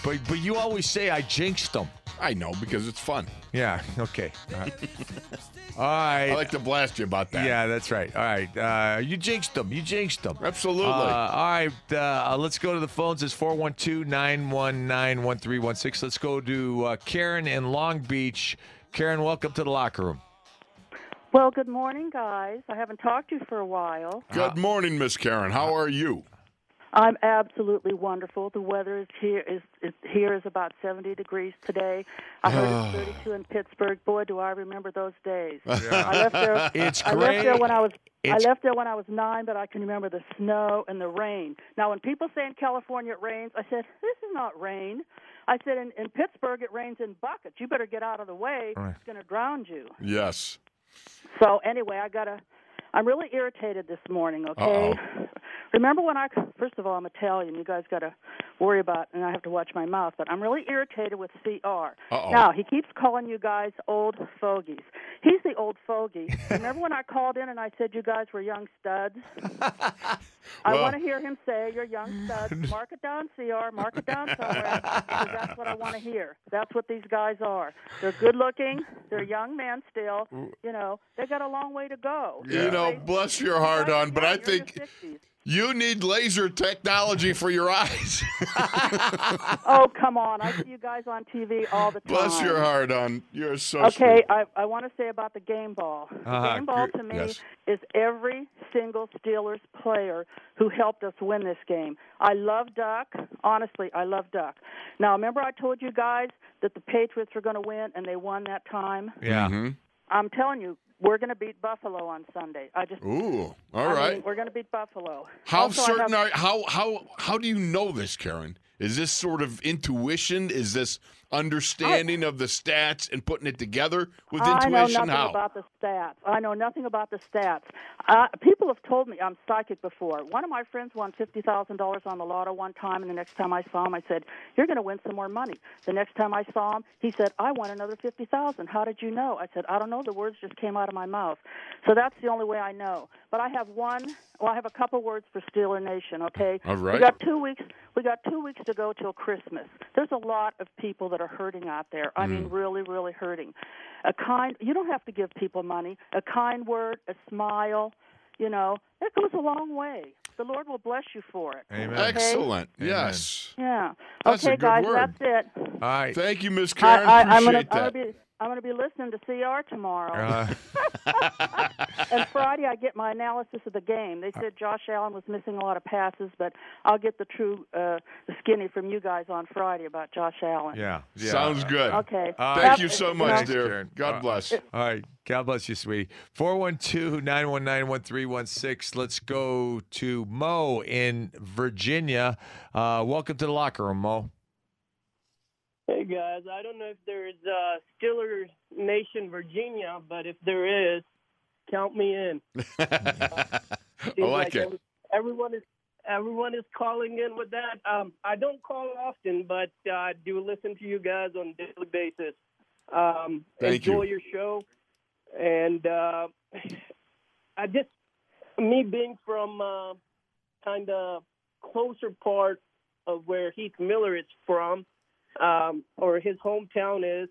but but you always say I jinxed them. I know because it's fun. Yeah. Okay. All right. [laughs] All right. I like to blast you about that. Yeah, that's right. All right. Uh, you jinxed them. You jinxed them. Absolutely. Uh, all right. Uh, let's go to the phones. It's 412 919 1316. Let's go to uh, Karen in Long Beach. Karen, welcome to the locker room. Well, good morning, guys. I haven't talked to you for a while. Good morning, Miss Karen. How are you? I'm absolutely wonderful. The weather is here is, is here is about 70 degrees today. I heard it's [sighs] 32 in Pittsburgh. Boy, do I remember those days. I left there. [laughs] It's I left there when I was It's- I left there when I was nine, but I can remember the snow and the rain. Now, when people say in California it rains, I said this is not rain. I said in, in Pittsburgh it rains in buckets. You better get out of the way. Right. It's going to drown you. Yes. So anyway, I got to. I'm really irritated this morning. Okay. [laughs] Remember when I? First of all, I'm Italian. You guys got to worry about, and I have to watch my mouth. But I'm really irritated with CR. Uh-oh. Now he keeps calling you guys old fogies. He's the old fogey. [laughs] Remember when I called in and I said you guys were young studs? [laughs] I Well- want to hear him say you're young studs. [laughs] Mark it down, CR. Mark it down somewhere. Because that's what I want to hear. That's what these guys are. They're good looking. They're young men still. You know, they got a long way to go. You know, bless your heart on, but I You're in your think 60s. You need laser technology for your eyes. [laughs] Oh, come on. I see you guys on TV all the time. bless your heart on. You're so Okay, sweet. I, I want to say about the game ball. The Uh-huh, game ball to me yes. is every single Steelers player who helped us win this game. I love Duck. Honestly, I love Duck. Now, remember I told you guys that the Patriots were going to win, and they won that time? Yeah. Mm-hmm. I'm telling you, we're going to beat Buffalo on Sunday. I just. Ooh, all I right. mean, we're going to beat Buffalo. How Also, I certain have- are how how how do you know this, Karen? Is this sort of intuition? Is this understanding of the stats and putting it together with I know intuition? nothing How? about the stats. I know nothing about the stats. Uh, people have told me I'm psychic before. One of my friends won fifty thousand dollars on the lotto one time, and the next time I saw him, I said, "You're going to win some more money." The next time I saw him, he said, "I won another fifty thousand. How did you know?" I said, "I don't know. The words just came out of my mouth." So that's the only way I know. But I have one. Well, I have a couple words for Steeler Nation. Okay. All We right. got two weeks. We got two weeks to go till Christmas. There's a lot of people that are hurting out there. I mean, mm. really, really hurting. A kind. You don't have to give people money. A kind word, a smile. You know, that goes a long way. The Lord will bless you for it. Amen. Okay? Excellent. Amen. Yes. Yeah. That's a okay, good guys, word. that's it. All right. Thank you, Miss Karen. I, I'm Appreciate gonna, I'm that. gonna be. I'm going to be listening to CR tomorrow. Uh, [laughs] and Friday, I get my analysis of the game. They said Josh Allen was missing a lot of passes, but I'll get the true uh, the skinny from you guys on Friday about Josh Allen. yeah. yeah. Sounds good. Okay. Uh, Thank Have- you so you much, know, dear. Karen. God Uh, bless. All right. God bless you, sweetie. 412 919 1316. Let's go to Mo in Virginia. Uh, welcome to the locker room, Mo. Hey guys, I don't know if there's uh, Steelers Nation Virginia, but if there is, count me in. [laughs] I Seems like it. everyone is everyone is calling in with that. Um, I don't call often, but uh, I do listen to you guys on a daily basis. Um, Thank enjoy you. your show, and uh, [laughs] I just me being from uh, kind of closer part of where Heath Miller is from, um, or his hometown is.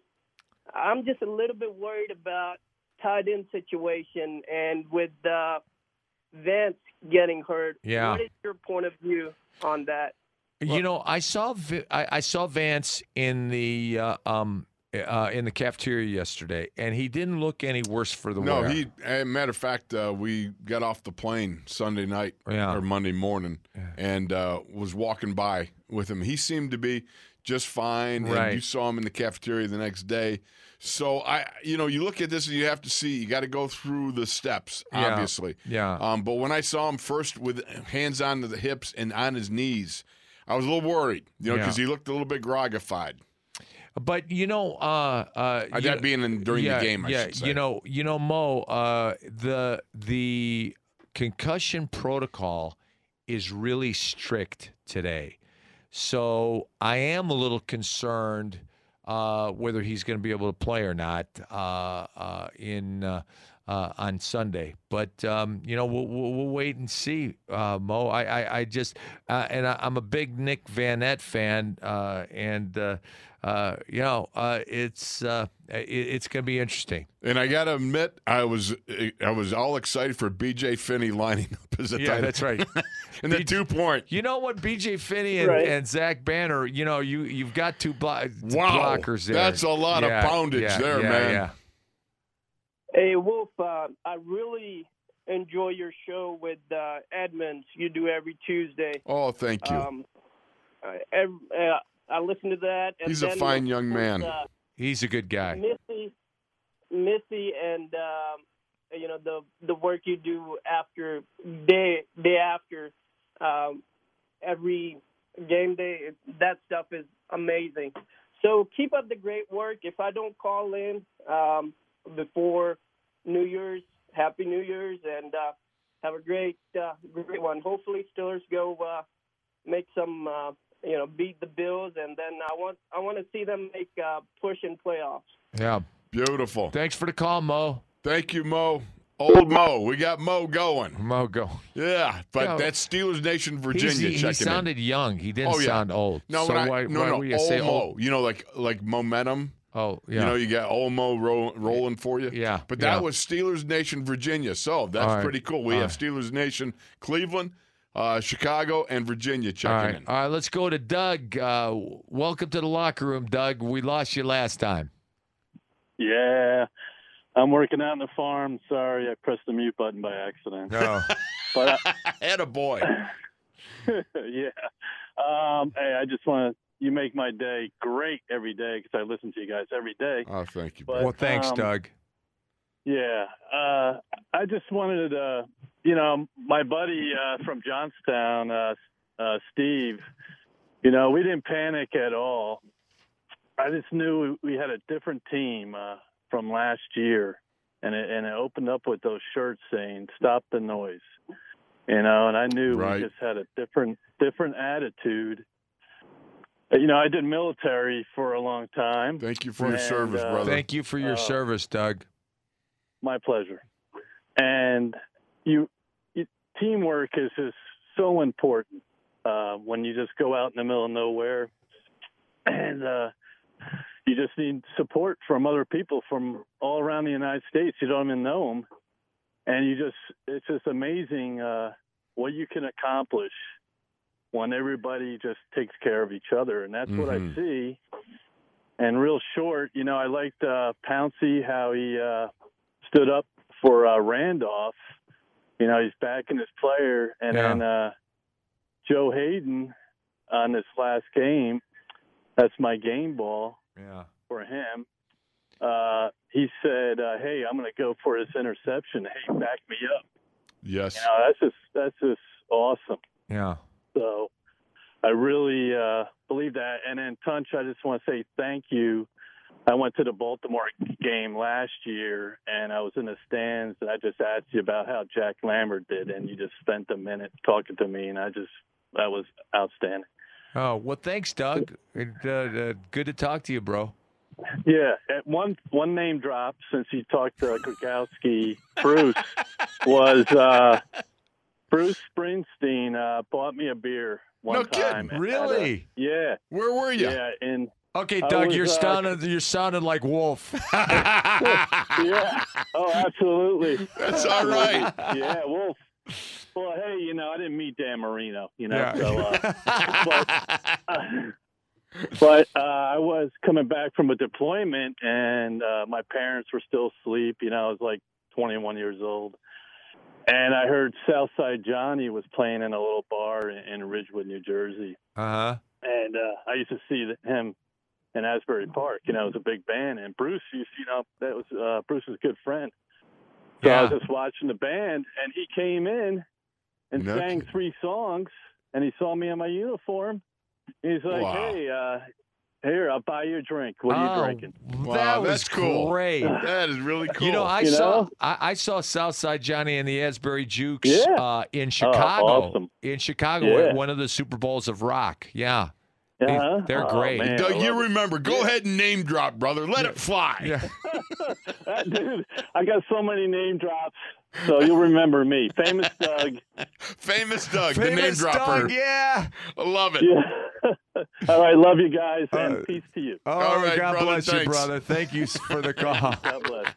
I'm just a little bit worried about tight end situation and with uh, Vance getting hurt. Yeah. What is your point of view on that? You know, I saw I, I saw Vance in the uh, um uh, in the cafeteria yesterday, and he didn't look any worse for the No, wear. No, he. As a matter of fact, uh, we got off the plane Sunday night Yeah. or Monday morning, and uh, was walking by with him. He seemed to be just fine, Right. and you saw him in the cafeteria the next day. So I, you know, you look at this and you have to see. You got to go through the steps, obviously. Yeah. Um, but when I saw him first with hands on the hips and on his knees, I was a little worried, you know, Yeah. because he looked a little bit groggified. But you know, uh, uh, you that being in, during yeah, the game, I yeah, you know, you know, Mo, uh, the the concussion protocol is really strict today, so I am a little concerned uh, whether he's going to be able to play or not uh, uh, in. Uh, on Sunday, but um, you know we'll, we'll, we'll wait and see, uh, Mo. I, I, I just uh, and I, I'm a big Nick Vannett fan, uh, and uh, uh, you know uh, it's uh, it, it's going to be interesting. And I gotta admit, I was I was all excited for BJ Finney lining up as a Yeah, tight that's right. [laughs] and the two point. You know what, BJ Finney and, Right. and Zach Banner. You know you you've got two blo- Wow, blockers there. that's a lot of Yeah, poundage yeah, there, yeah, man. Yeah. Hey Wolf, uh, I really enjoy your show with uh, Edmunds. You do every Tuesday. Oh, thank you. Um, I, ev- uh, I listen to that. And He's a fine with- young man. uh, He's a good guy. Missy, Missy, and um, you know the the work you do after day day after um, every game day. That stuff is amazing. So keep up the great work. If I don't call in um, before New Year's, Happy New Year's, and uh, have a great uh, great one. Hopefully, Steelers go uh, make some. Uh, you know, beat the Bills, and then I want I want to see them make uh, push in playoffs. Yeah. Beautiful. Thanks for the call, Mo. Thank you, Mo. Old Mo. We got Mo going. Mo go. Yeah, but No. that's Steelers Nation, Virginia he, he sounded young. He didn't Oh, yeah. sound old. No, so I, why, no, why no, were you say Old old? Mo. You know, like like momentum. Oh, yeah. You know, you got old Mo rolling for you. Yeah, But that yeah. was Steelers Nation, Virginia. So that's All right. pretty cool. We All have right. Steelers Nation, Cleveland, uh, Chicago, and Virginia All checking right, in. all right. Let's go to Doug. Uh, welcome to the locker room, Doug. We lost you last time. Yeah, I'm working out on the farm. Sorry, I pressed the mute button by accident. No. [laughs] but Had a boy. yeah, um, hey, I just want to. You make my day great every day because I listen to you guys every day. Oh, thank you. But, well, thanks, um, Doug. Yeah, uh, I just wanted to, you know, my buddy uh, from Johnstown, uh, uh, Steve. You know, we didn't panic at all. I just knew we had a different team uh, from last year, and it, and it opened up with those shirts saying "Stop the noise," you know, and I knew Right. we just had a different different attitude. Uh, You know, I did military for a long time. Thank you for your service, uh, brother. Thank you for your uh, service, Doug. My pleasure. And you, you teamwork is just so important uh, when you just go out in the middle of nowhere, and uh, you just need support from other people from all around the United States. You don't even know them, and you just it's just amazing uh, what you can accomplish when everybody just takes care of each other, and that's what I Mhm. see. And real short, you know, I liked uh, Pouncey how he uh, stood up for uh, Randolph. You know, he's backing his player, and Yeah. then uh, Joe Haden on this last game. That's my game ball Yeah. for him. Uh, he said, uh, "Hey, I'm going to go for this interception. Hey, back me up." yes. You know, that's just that's just awesome. Yeah. So I really uh, believe that. And then Tunch, I just want to say thank you. I went to the Baltimore game last year, and I was in the stands, and I just asked you about how Jack Lambert did, and you just spent a minute talking to me, and I just that was outstanding. Oh well, thanks, Doug. Uh, uh, good to talk to you, bro. Yeah, at one one name drop since you talked to Gradkowski, Bruce was uh, Bruce Springsteen uh, bought me a beer one No kidding. time. at a- Really? yeah. Where were you? Yeah, and Okay, Doug, was, you're uh, sounding you're sounding like Wolf. [laughs] [laughs] yeah. Oh, absolutely. That's all right. Yeah, Wolf. Well, hey, you know, I didn't meet Dan Marino, you know, Yeah. so. Uh, [laughs] but uh, but uh, I was coming back from a deployment, and uh, my parents were still asleep. You know, I was like 21 years old, and I heard Southside Johnny was playing in a little bar in, in Ridgewood, New Jersey, Uh huh. and uh, I used to see him in Asbury Park. You know, it was a big band, and Bruce, you, you know, that was uh, Bruce's good friend. So I was Yeah. just watching the band, and he came in and No sang kidding. three songs, and he saw me in my uniform. He's like, Wow. "Hey, uh, here, I'll buy you a drink. What are you Oh, drinking?" Wow, that was that's cool. great. That is really cool. You know, I You saw know? I, I saw Southside Johnny and the Asbury Jukes Yeah. uh, in Chicago. awesome. In Chicago Yeah. at one of the Super Bowls of rock. Yeah. They- Uh-huh. they're Oh, great. man, Doug, you love it. remember. Go ahead and name drop, brother. Let it fly. Yeah. [laughs] Dude, I got so many name drops, so you'll remember me. Famous Doug. [laughs] Famous Doug, the name Famous dropper. Doug, yeah. I love it. Yeah. [laughs] All right, love you guys, and Uh, peace to you. Oh, All right, God brother, bless you, brother. Thank you for the [laughs] call. God bless.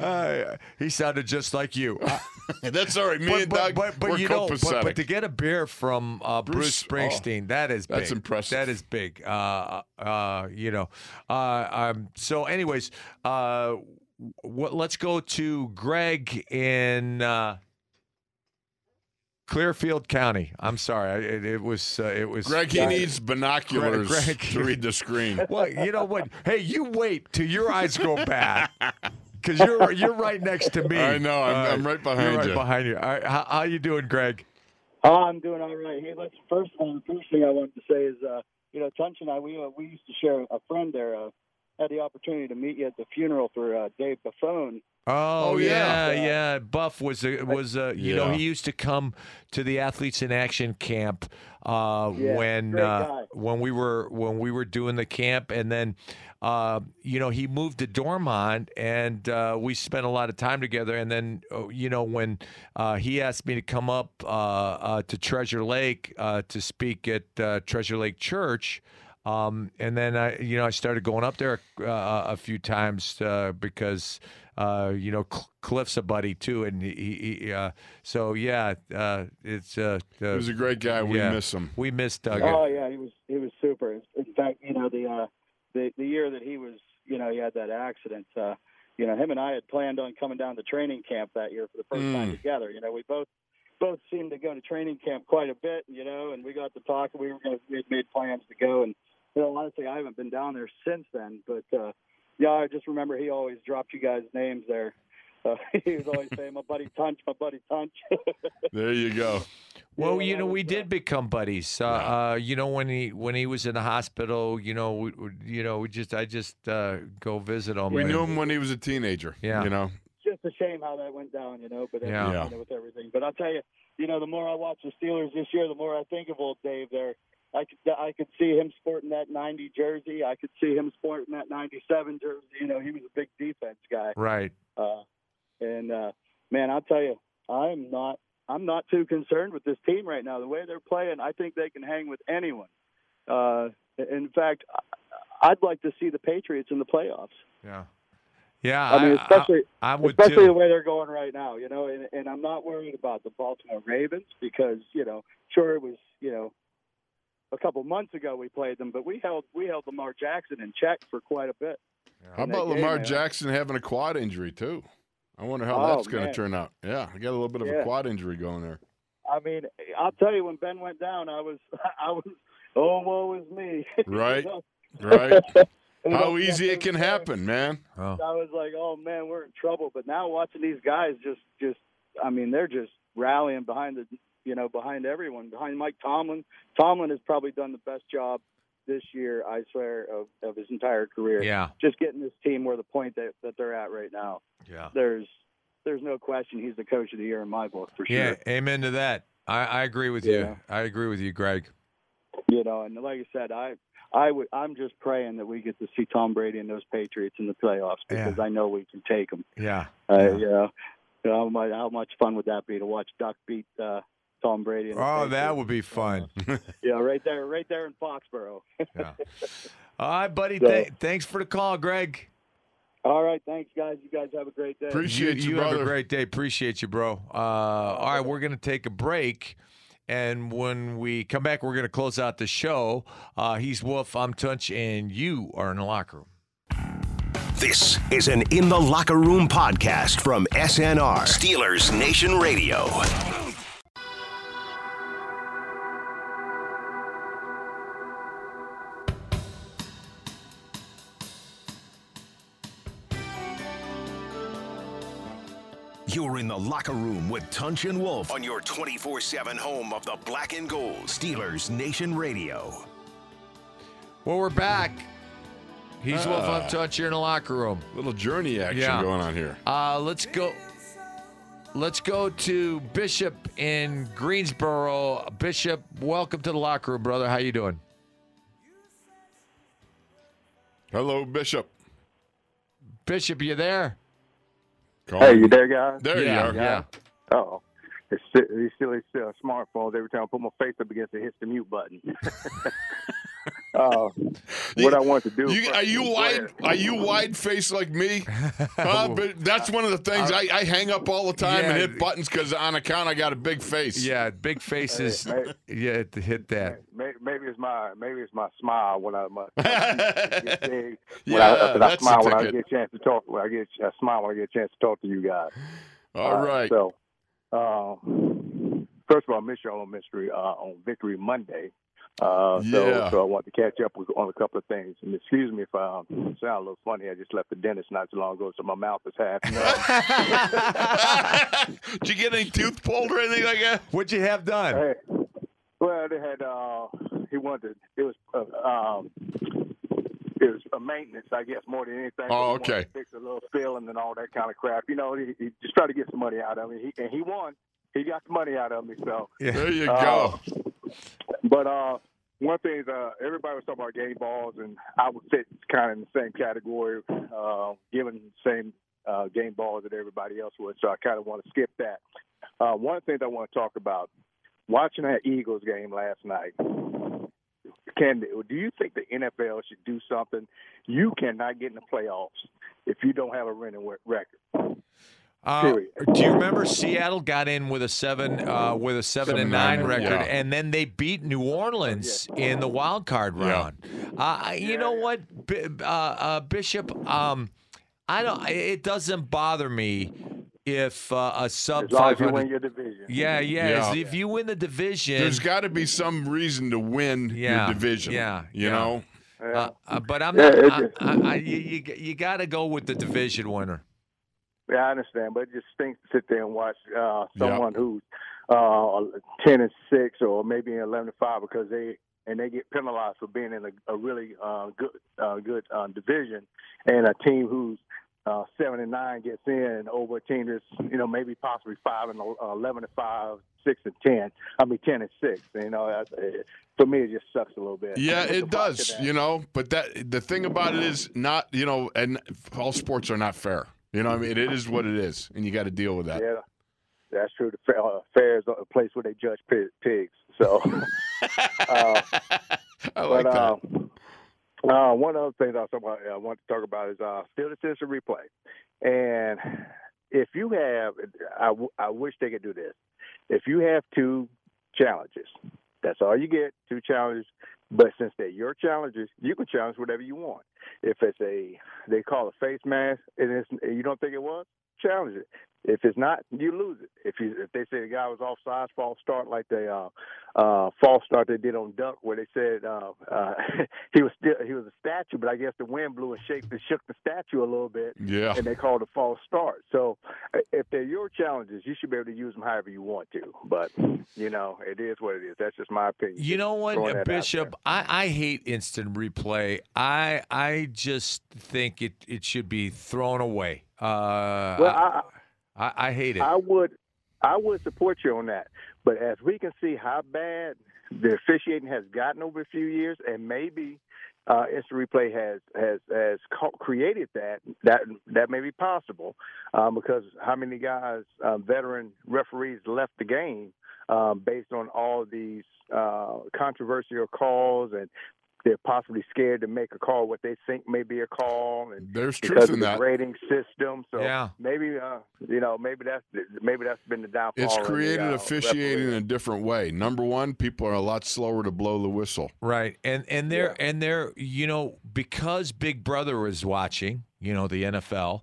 Uh, he sounded just like you. Uh, That's all right. Me but, and Doug, but, but we're you know, but, but to get a beer from uh, Bruce, Bruce- oh, Springsteen, that is that's big. impressive. That is big. Uh, uh, you know. Uh, um, so, anyways, uh, what? Let's go to Greg in uh, Clearfield County. I'm sorry, it, it was uh, it was Greg, he needs binoculars Greg- to read the screen. [laughs] Well, you know what? Hey, you wait till your eyes go bad. Because you're you're right next to me. [laughs] I know, I'm- I'm right behind you're right you. behind you. All right, how, how you doing, Greg? Oh, I'm doing all right. Hey, let's first uh, first thing I wanted to say is, uh, you know, Tunch and I we uh, we used to share a friend there, uh, had the opportunity to meet you at the funeral for uh, Dave Buffone. Oh, Oh, yeah, yeah. yeah. Buff was a, was a, you know he used to come to the athletes in action camp uh, Yeah, when uh, when we were when we were doing the camp, and then uh, you know he moved to Dormont, and uh, we spent a lot of time together. And then uh, you know when uh, he asked me to come up uh, uh, to Treasure Lake uh, to speak at uh, Treasure Lake Church. Um, and then I, you know, I started going up there uh, a few times uh, because, uh, you know, Cl- Cliff's a buddy too, and he, he uh, so yeah, uh, it's uh, uh, He was a great guy. We yeah. miss him. we miss Doug. Oh yeah, he was he was super. In fact, you know the uh, the the year that he was, you know, he had that accident. Uh, you know, him and I had planned on coming down to training camp that year for the first time Mm. together. You know, we both both seemed to go to training camp quite a bit. You know, and we got to talk. We were going to we had made plans to go, and you know, honestly, I haven't been down there since then. But uh, yeah, I just remember he always dropped you guys' names there. Uh, [laughs] he was always saying, "My buddy Tunch, my buddy Tunch." [laughs] There you go. Well, Yeah, you know, was, we did become buddies. Uh, uh, you know, when he when he was in the hospital, you know, we, we- you know, we just I just uh, go visit him. We and- knew him when he was a teenager. Yeah. You know. just a shame how that went down, you know. But Yeah. yeah. you know, with everything. But I'll tell you, you know, the more I watch the Steelers this year, the more I think of old Dave. There, I could I could see him sporting that '90 jersey. I could see him sporting that '97 jersey. You know, he was a big defense guy. Right. Uh, and uh, man, I'll tell you, I'm not I'm not too concerned with this team right now. The way they're playing, I think they can hang with anyone. Uh, in fact, I- I'd like to see the Patriots in the playoffs. Yeah. Yeah. I mean, especially I, would especially too. the way they're going right now, you know. And, and I'm not worried about the Baltimore Ravens because you know, sure it was you know, a couple months ago we played them, but we held we held Lamar Jackson in check for quite a bit. How in that about game, Lamar man. Jackson having a quad injury too? I wonder how Oh, that's going to turn out. Yeah, I got a little bit of a quad injury going there. I mean, I'll tell you, when Ben went down, I was [laughs] I was oh woe is me. [laughs] Right. Right? [laughs] How easy it can happen, man. Oh. I was like, oh man, we're in trouble. But now watching these guys, just just I mean, they're just rallying behind the you know behind everyone, behind Mike Tomlin. Tomlin has probably done the best job this year, I swear, of, of his entire career. Yeah. Just getting this team where the point that, that they're at right now. Yeah. There's there's no question he's the coach of the year in my book for sure. Yeah. Amen to that. I, I agree with Yeah. you. I agree with you, Greg. You know, and like I said, I I would I'm just praying that we get to see Tom Brady and those Patriots in the playoffs Yeah. because I know we can take them. Yeah. Uh, Yeah. you know, how much how much fun would that be to watch Duck beat uh, Tom Brady? And Oh, that would be fun. [laughs] yeah, right there, right there in Foxborough. [laughs] yeah. All right, buddy. So- th- thanks for the call, Greg. All right, thanks guys. You guys have a great day. Appreciate you, you have a great day. Appreciate you, bro. Uh, all right, we're going to take a break. And when we come back, we're going to close out the show. Uh, he's Wolf, I'm Tunch, and you are in the locker room. This is an In the Locker Room podcast from SNR, Steelers Nation Radio. You're in the locker room with Tunch and Wolf on your 24 7 home of the black and gold Steelers Nation Radio. Well, we're back. He's Wolf, Ah. I'm Tunch, you're in the locker room. Little journey action Yeah. going on here. Uh, let's go. Let's go to Bishop in Greensboro. Bishop, welcome to the locker room, brother. How you doing? Hello, Bishop. Bishop, you there? Call Hey, me. you there, guys? There yeah, you are. Yeah. Oh, it's still, these silly uh, smartphones. Every time I put my face up against it, hits the mute button. [laughs] [laughs] uh, what I want to do. You, are you wide? ahead. Are you wide faced like me? [laughs] Uh, but that's one of the things I, I hang up all the time and hit buttons because on account I got a big face. Yeah, big faces. Hey, Yeah, to hit that. Maybe, maybe it's my maybe it's my smile when I my, my teeth [laughs] get big. When Yeah, I, 'cause I that's the smile when I get a chance to talk. When I get I smile when I get a chance to talk to you guys. All Uh, right. So, uh, first of all, I miss y'all on Mystery uh, on Victory Monday. Uh, so, Yeah. so I want to catch up with, on a couple of things. And excuse me if I um, sound a little funny. I just left the dentist not too long ago, so my mouth is half. numb. [laughs] Did you get any tooth pulled or anything like that? What'd you have done? Hey, well, they had uh, he wanted it was uh, um, it was a maintenance, I guess, more than anything. Oh, He wanted to okay. Fix a little spilling and all that kind of crap. You know, he, he just tried to get some money out of me. He, and he won. He got the money out of me. So There you Uh, go. But uh, one thing is, uh, everybody was talking about game balls, and I would fit kind of in the same category, uh, given the same uh, game balls that everybody else would. So I kind of want to skip that. Uh, one of the things I want to talk about, watching that Eagles game last night. Can do you think the NFL should do something? You cannot get in the playoffs if you don't have a winning record. Uh, do you remember Seattle got in with a seven uh, with a seven, and nine, nine, record, yeah. and then they beat New Orleans in the wild card Yeah. round. Uh, you know what, B- uh, uh, Bishop? Um, I don't. It doesn't bother me if uh, a sub As long as you win your division. Yeah, yeah. Yeah. If you win the division, There's got to be some reason to win Yeah, your division. yeah, You yeah. know? uh, uh, but I'm Yeah, not. it I, I, I, you you, you got to go with the division winner. Yeah, I understand, but it just stinks to sit there and watch uh, someone who's uh, ten and six or maybe eleven and five because they and they get penalized for being in a, a really uh, good uh, good uh, division, and a team who's uh, seven and nine gets in over a team that's you know maybe possibly five and uh, eleven and five, six and ten. I mean ten and six. You know, uh, for me it just sucks a little bit. Yeah, it does. You know, but that the thing about it is not. You know, and all sports are not fair. You know, what I mean, it is what it is, and you got to deal with that. Yeah, that's true. The fair, uh, fair is a place where they judge pigs. So, [laughs] uh, [laughs] I like but, that. Uh, uh, one other thing I, was about, I want to talk about is uh, still the instant replay. And if you have, I, w- I wish they could do this. If you have two challenges, that's all you get, two challenges. But since they're your challenges, you can challenge whatever you want. If it's a, they call a face mask, and you don't think it was, challenge it. If it's not, you lose it. If you if they say the guy was offside, false start like the uh, uh, false start they did on Duck, where they said uh, uh, [laughs] he was still he was a statue, but I guess the wind blew and shaked and shook the statue a little bit, Yeah. and they called a false start. So uh, if they're your challenges, you should be able to use them however you want to. But you know, it is what it is. That's just my opinion. You know what, Bishop? I, I hate instant replay. I I just think it, it should be thrown away. Uh, Well, I, I, I hate it. I would, I would support you on that. But as we can see how bad the officiating has gotten over a few years, and maybe uh, instant replay has has has created that that that may be possible um, because how many guys, uh, veteran referees, left the game um, based on all these uh, controversial calls and. They're possibly scared to make a call what they think may be a call, and There's because truth of in the that. grading system. So Yeah. maybe uh, you know maybe that's maybe that's been the downfall. It's in the, created uh, officiating in a different way. Number one, people are a lot slower to blow the whistle. Right. And and they're and they're you know because Big Brother is watching, you know, the NFL,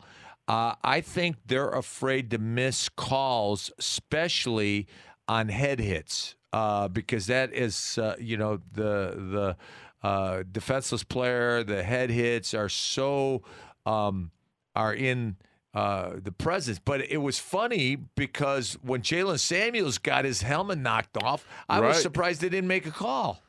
uh, I think they're afraid to miss calls, especially on head hits, uh, because that is uh, you know the the uh, defenseless player, the head hits are so um, are in. Uh, the presence, but it was funny because when Jaylen Samuels got his helmet knocked off, I was surprised they didn't make a call.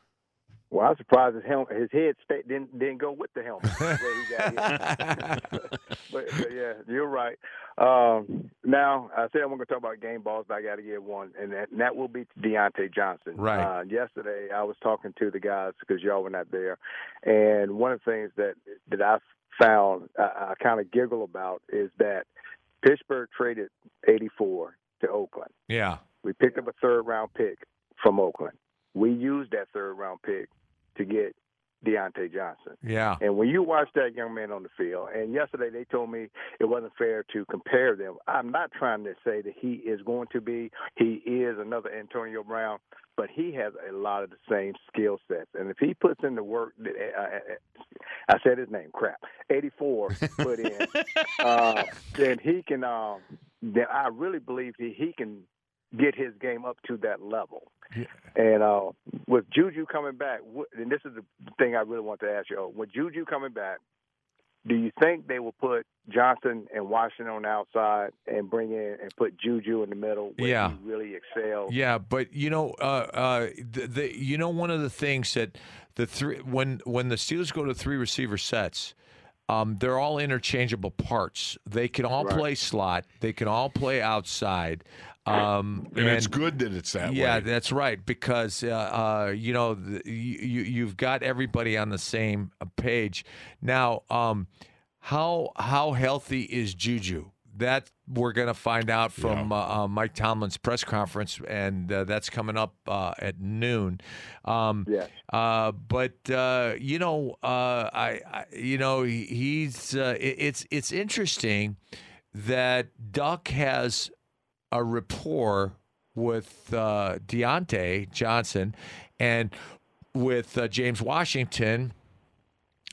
Well, I'm surprised his helmet, his head stayed, didn't didn't go with the helmet. where he got hit. [laughs] but, but yeah, you're right. Um, now I said I'm going to talk about game balls, but I got to get one, and that, and that will be Diontae Johnson. Right. Uh, yesterday I was talking to the guys because y'all were not there, and one of the things that that I found I, I kind of giggle about is that Pittsburgh traded 84 to Oakland. Yeah. We picked up a third round pick from Oakland. We used that third round pick to get Diontae Johnson. Yeah. And when you watch that young man on the field, and yesterday they told me it wasn't fair to compare them. I'm not trying to say that he is going to be, he is another Antonio Brown, but he has a lot of the same skill sets. And if he puts in the work that uh, I said his name, crap, 84 put in, [laughs] uh, then he can. Um, then I really believe he, he can get his game up to that level. And uh, with Juju coming back, and this is the thing I really want to ask you: oh, with Juju coming back, do you think they will put Johnson and Washington on the outside and bring in and put Juju in the middle where Yeah. he really excels? Yeah, but you know, uh, uh, the, the you know one of the things that the three when when the Steelers go to three receiver sets. Um, they're all interchangeable parts. They can all Right. play slot. They can all play outside. Um, And, it's good that it's that yeah, way. Yeah, that's right. Because uh, uh, you know the, you you've got everybody on the same uh, page. Now, um, how how healthy is Juju? That we're going to find out from uh, uh, Mike Tomlin's press conference, and uh, that's coming up uh, at noon. Um, Yes. Uh, but uh, you know, uh, I, I you know he- he's uh, it- it's it's interesting that Duck has a rapport with uh, Diontae Johnson and with uh, James Washington.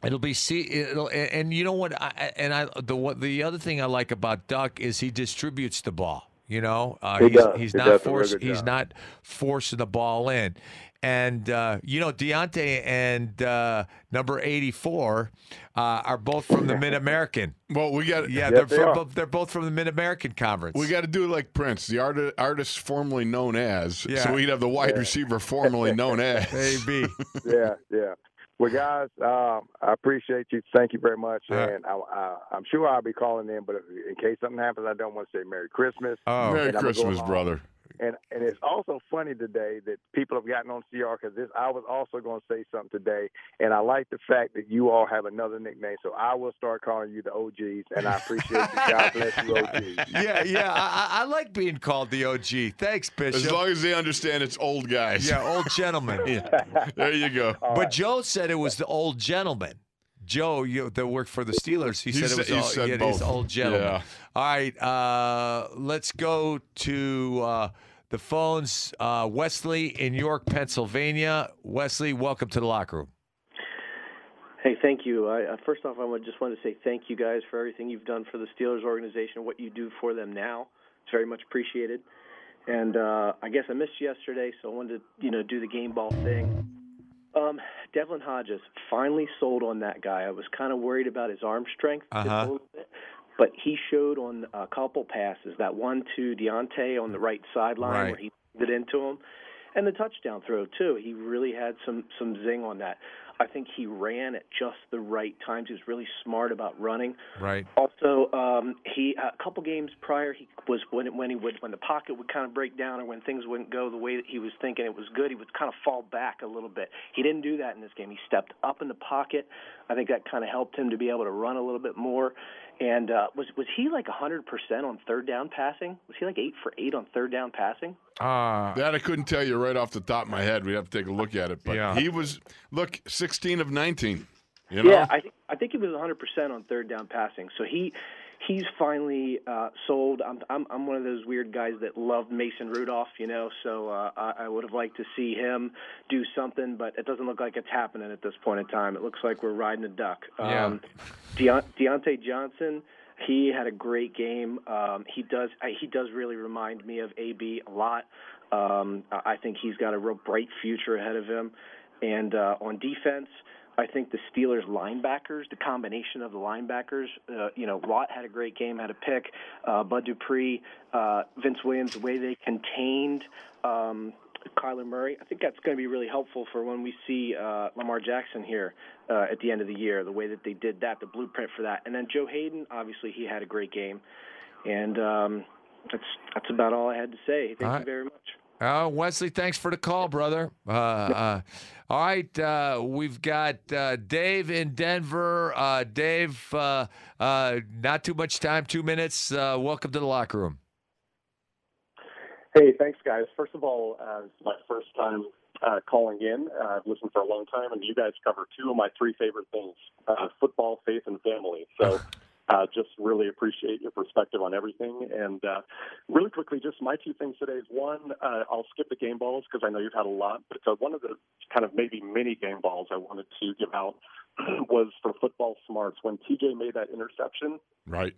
It'll be see it'll and, and you know what I, and I the what the other thing I like about Duck is he distributes the ball. You know, uh, He he's he's He not does a really forced good he's not forcing the ball in. And uh, you know, Diontae and uh, number eighty-four uh, are both from the [laughs] Mid American. Well, we got yeah, Yes, they're they from, are. both- they're both from the Mid American Conference. We got to do it like Prince, the art- artist formerly known as. Yeah. So we'd have the wide Yeah. receiver formerly known [laughs] as. Maybe. yeah, yeah. Well, guys, um, I appreciate you. Thank you very much, Uh-huh. and I, I, I'm sure I'll be calling in. But if, in case something happens, I don't want to say Merry Christmas. Oh. Merry And I'm gonna go Christmas, along. brother. And and it's also funny today that people have gotten on CR because this. I was also going to say something today, and I like the fact that you all have another nickname. So I will start calling you the OGs, and I appreciate you. God bless you, OGs. [laughs] yeah, yeah. I, I I like being called the OG. Thanks, Bishop. As long as they understand it's old guys. Yeah, old gentlemen. yeah. [laughs] There you go. But Joe said it was the old gentleman. Joe, you, that worked for the Steelers, he, He said it was he all, said yeah, both. old gentleman. Yeah. All right, uh, let's go to uh, the phones. Uh, Wesley in York, Pennsylvania. Wesley, welcome to the locker room. Hey, thank you. I, uh, first off, I just want to say thank you guys for everything you've done for the Steelers organization, what you do for them now. It's very much appreciated. And uh, I guess I missed yesterday, so I wanted to, you know, do the game ball thing. Um, Devlin Hodges finally sold on that guy. I was kind of worried about his arm strength, Uh-huh. little bit, but he showed on a couple passes. That one to Diontae on the right sideline Right. where he it into him, and the touchdown throw too. He really had some some zing on that. I think he ran at just the right times. He was really smart about running. Right. Also, um, he a couple games prior, he was when when he would when the pocket would kind of break down or when things wouldn't go the way that he was thinking it was good, he would kind of fall back a little bit. He didn't do that in this game. He stepped up in the pocket. I think that kind of helped him to be able to run a little bit more. And uh, was was he like 100% on third down passing? Was he like eight for eight on third down passing? Uh, that I couldn't tell you right off the top of my head. We'd have to take a look at it. But Yeah. he was, look, 16 of 19. You know? Yeah, I think I think he was 100% on third down passing. So he he's finally uh, sold. I'm, I'm I'm one of those weird guys that love Mason Rudolph, you know. So uh, I, I would have liked to see him do something, but it doesn't look like it's happening at this point in time. It looks like we're riding a duck. Yeah. Um, Deont- Diontae Johnson. He had a great game. Um, he does. I- He does really remind me of AB a lot. Um, I I think he's got a real bright future ahead of him. And uh, on defense, I think the Steelers linebackers, the combination of the linebackers, uh, you know, Watt had a great game, had a pick. Uh, Bud Dupree, uh, Vince Williams, the way they contained um, Kyler Murray, I think that's going to be really helpful for when we see uh, Lamar Jackson here uh, at the end of the year. The way that they did that, the blueprint for that, and then Joe Haden, obviously he had a great game, and um, that's that's about all I had to say. Thank All you right. very much. Uh, Wesley, thanks for the call, brother. Uh, uh, all right, uh, we've got uh, Dave in Denver. Uh, Dave, uh, uh, not too much time, two minutes. Uh, welcome to the locker room. Hey, thanks, guys. First of all, uh, it's my first time uh, calling in. Uh, I've listened for a long time, and you guys cover two of my three favorite things uh, football, faith, and family. So [laughs] uh, just really appreciate your perspective on everything. And uh, really quickly, just my two things today is one, uh, I'll skip the game balls because I know you've had a lot, but uh, one of the kind of maybe mini game balls I wanted to give out [clears throat] was for football smarts. When TJ made that interception, Right.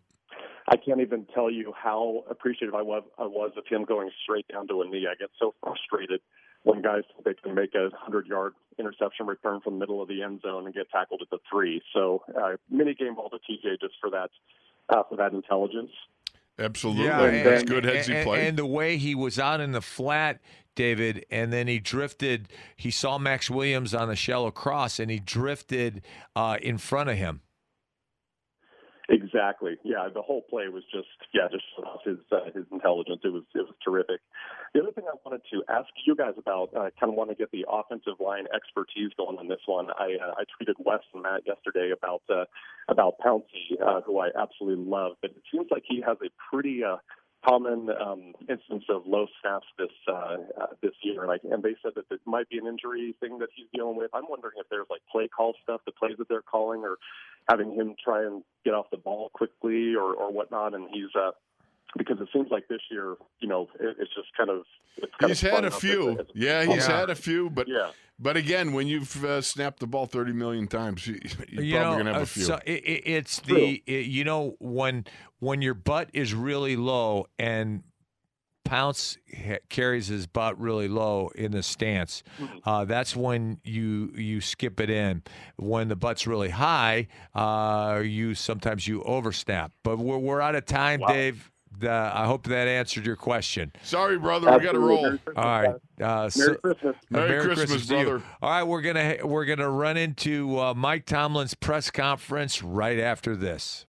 I can't even tell you how appreciative I was, I was of him going straight down to a knee. I get so frustrated when guys think they can make a 100 yard interception return from the middle of the end zone and get tackled at the three. So, uh, mini game ball to TJ just for that, uh, for that intelligence. Absolutely. and- That's good heads and, he played. And the way he was out in the flat, David, and then he drifted. He saw Maxx Williams on the shallow cross, and he drifted uh, in front of him. Exactly. Yeah, the whole play was just yeah, just off his uh, his intelligence. It was it was terrific. The other thing I wanted to ask you guys about, uh, kind of want to get the offensive line expertise going on this one. I uh, I tweeted Wes and Matt yesterday about uh, about Pouncey, uh, who I absolutely love, but it seems like he has a pretty uh, common um, instance of low snaps this uh, uh, this year, and, I, and they said that it might be an injury thing that he's dealing with. I'm wondering if there's like play call stuff, the plays that they're calling, or having him try and get off the ball quickly or or whatnot. And he's uh, because it seems like this year, you know, it, it's just kind of it's kind He's of had a few. as as Yeah, he's Yeah. had a few, but Yeah. but again, when you've uh, snapped the ball thirty million times, you, [laughs] you're you probably know, gonna have uh, a few. so it, it, it's the it- you know when when your butt is really low and Pounce ha- carries his butt really low in the stance. Uh, that's when you you skip it in. When the butt's really high, uh, you sometimes you oversnap. But we're we're out of time, Dave. The, I hope that answered your question. Sorry, brother, we got to roll. All right. Uh, so- Christmas. Merry Christmas, to you. brother. All right, we're gonna we're gonna run into uh, Mike Tomlin's press conference right after this.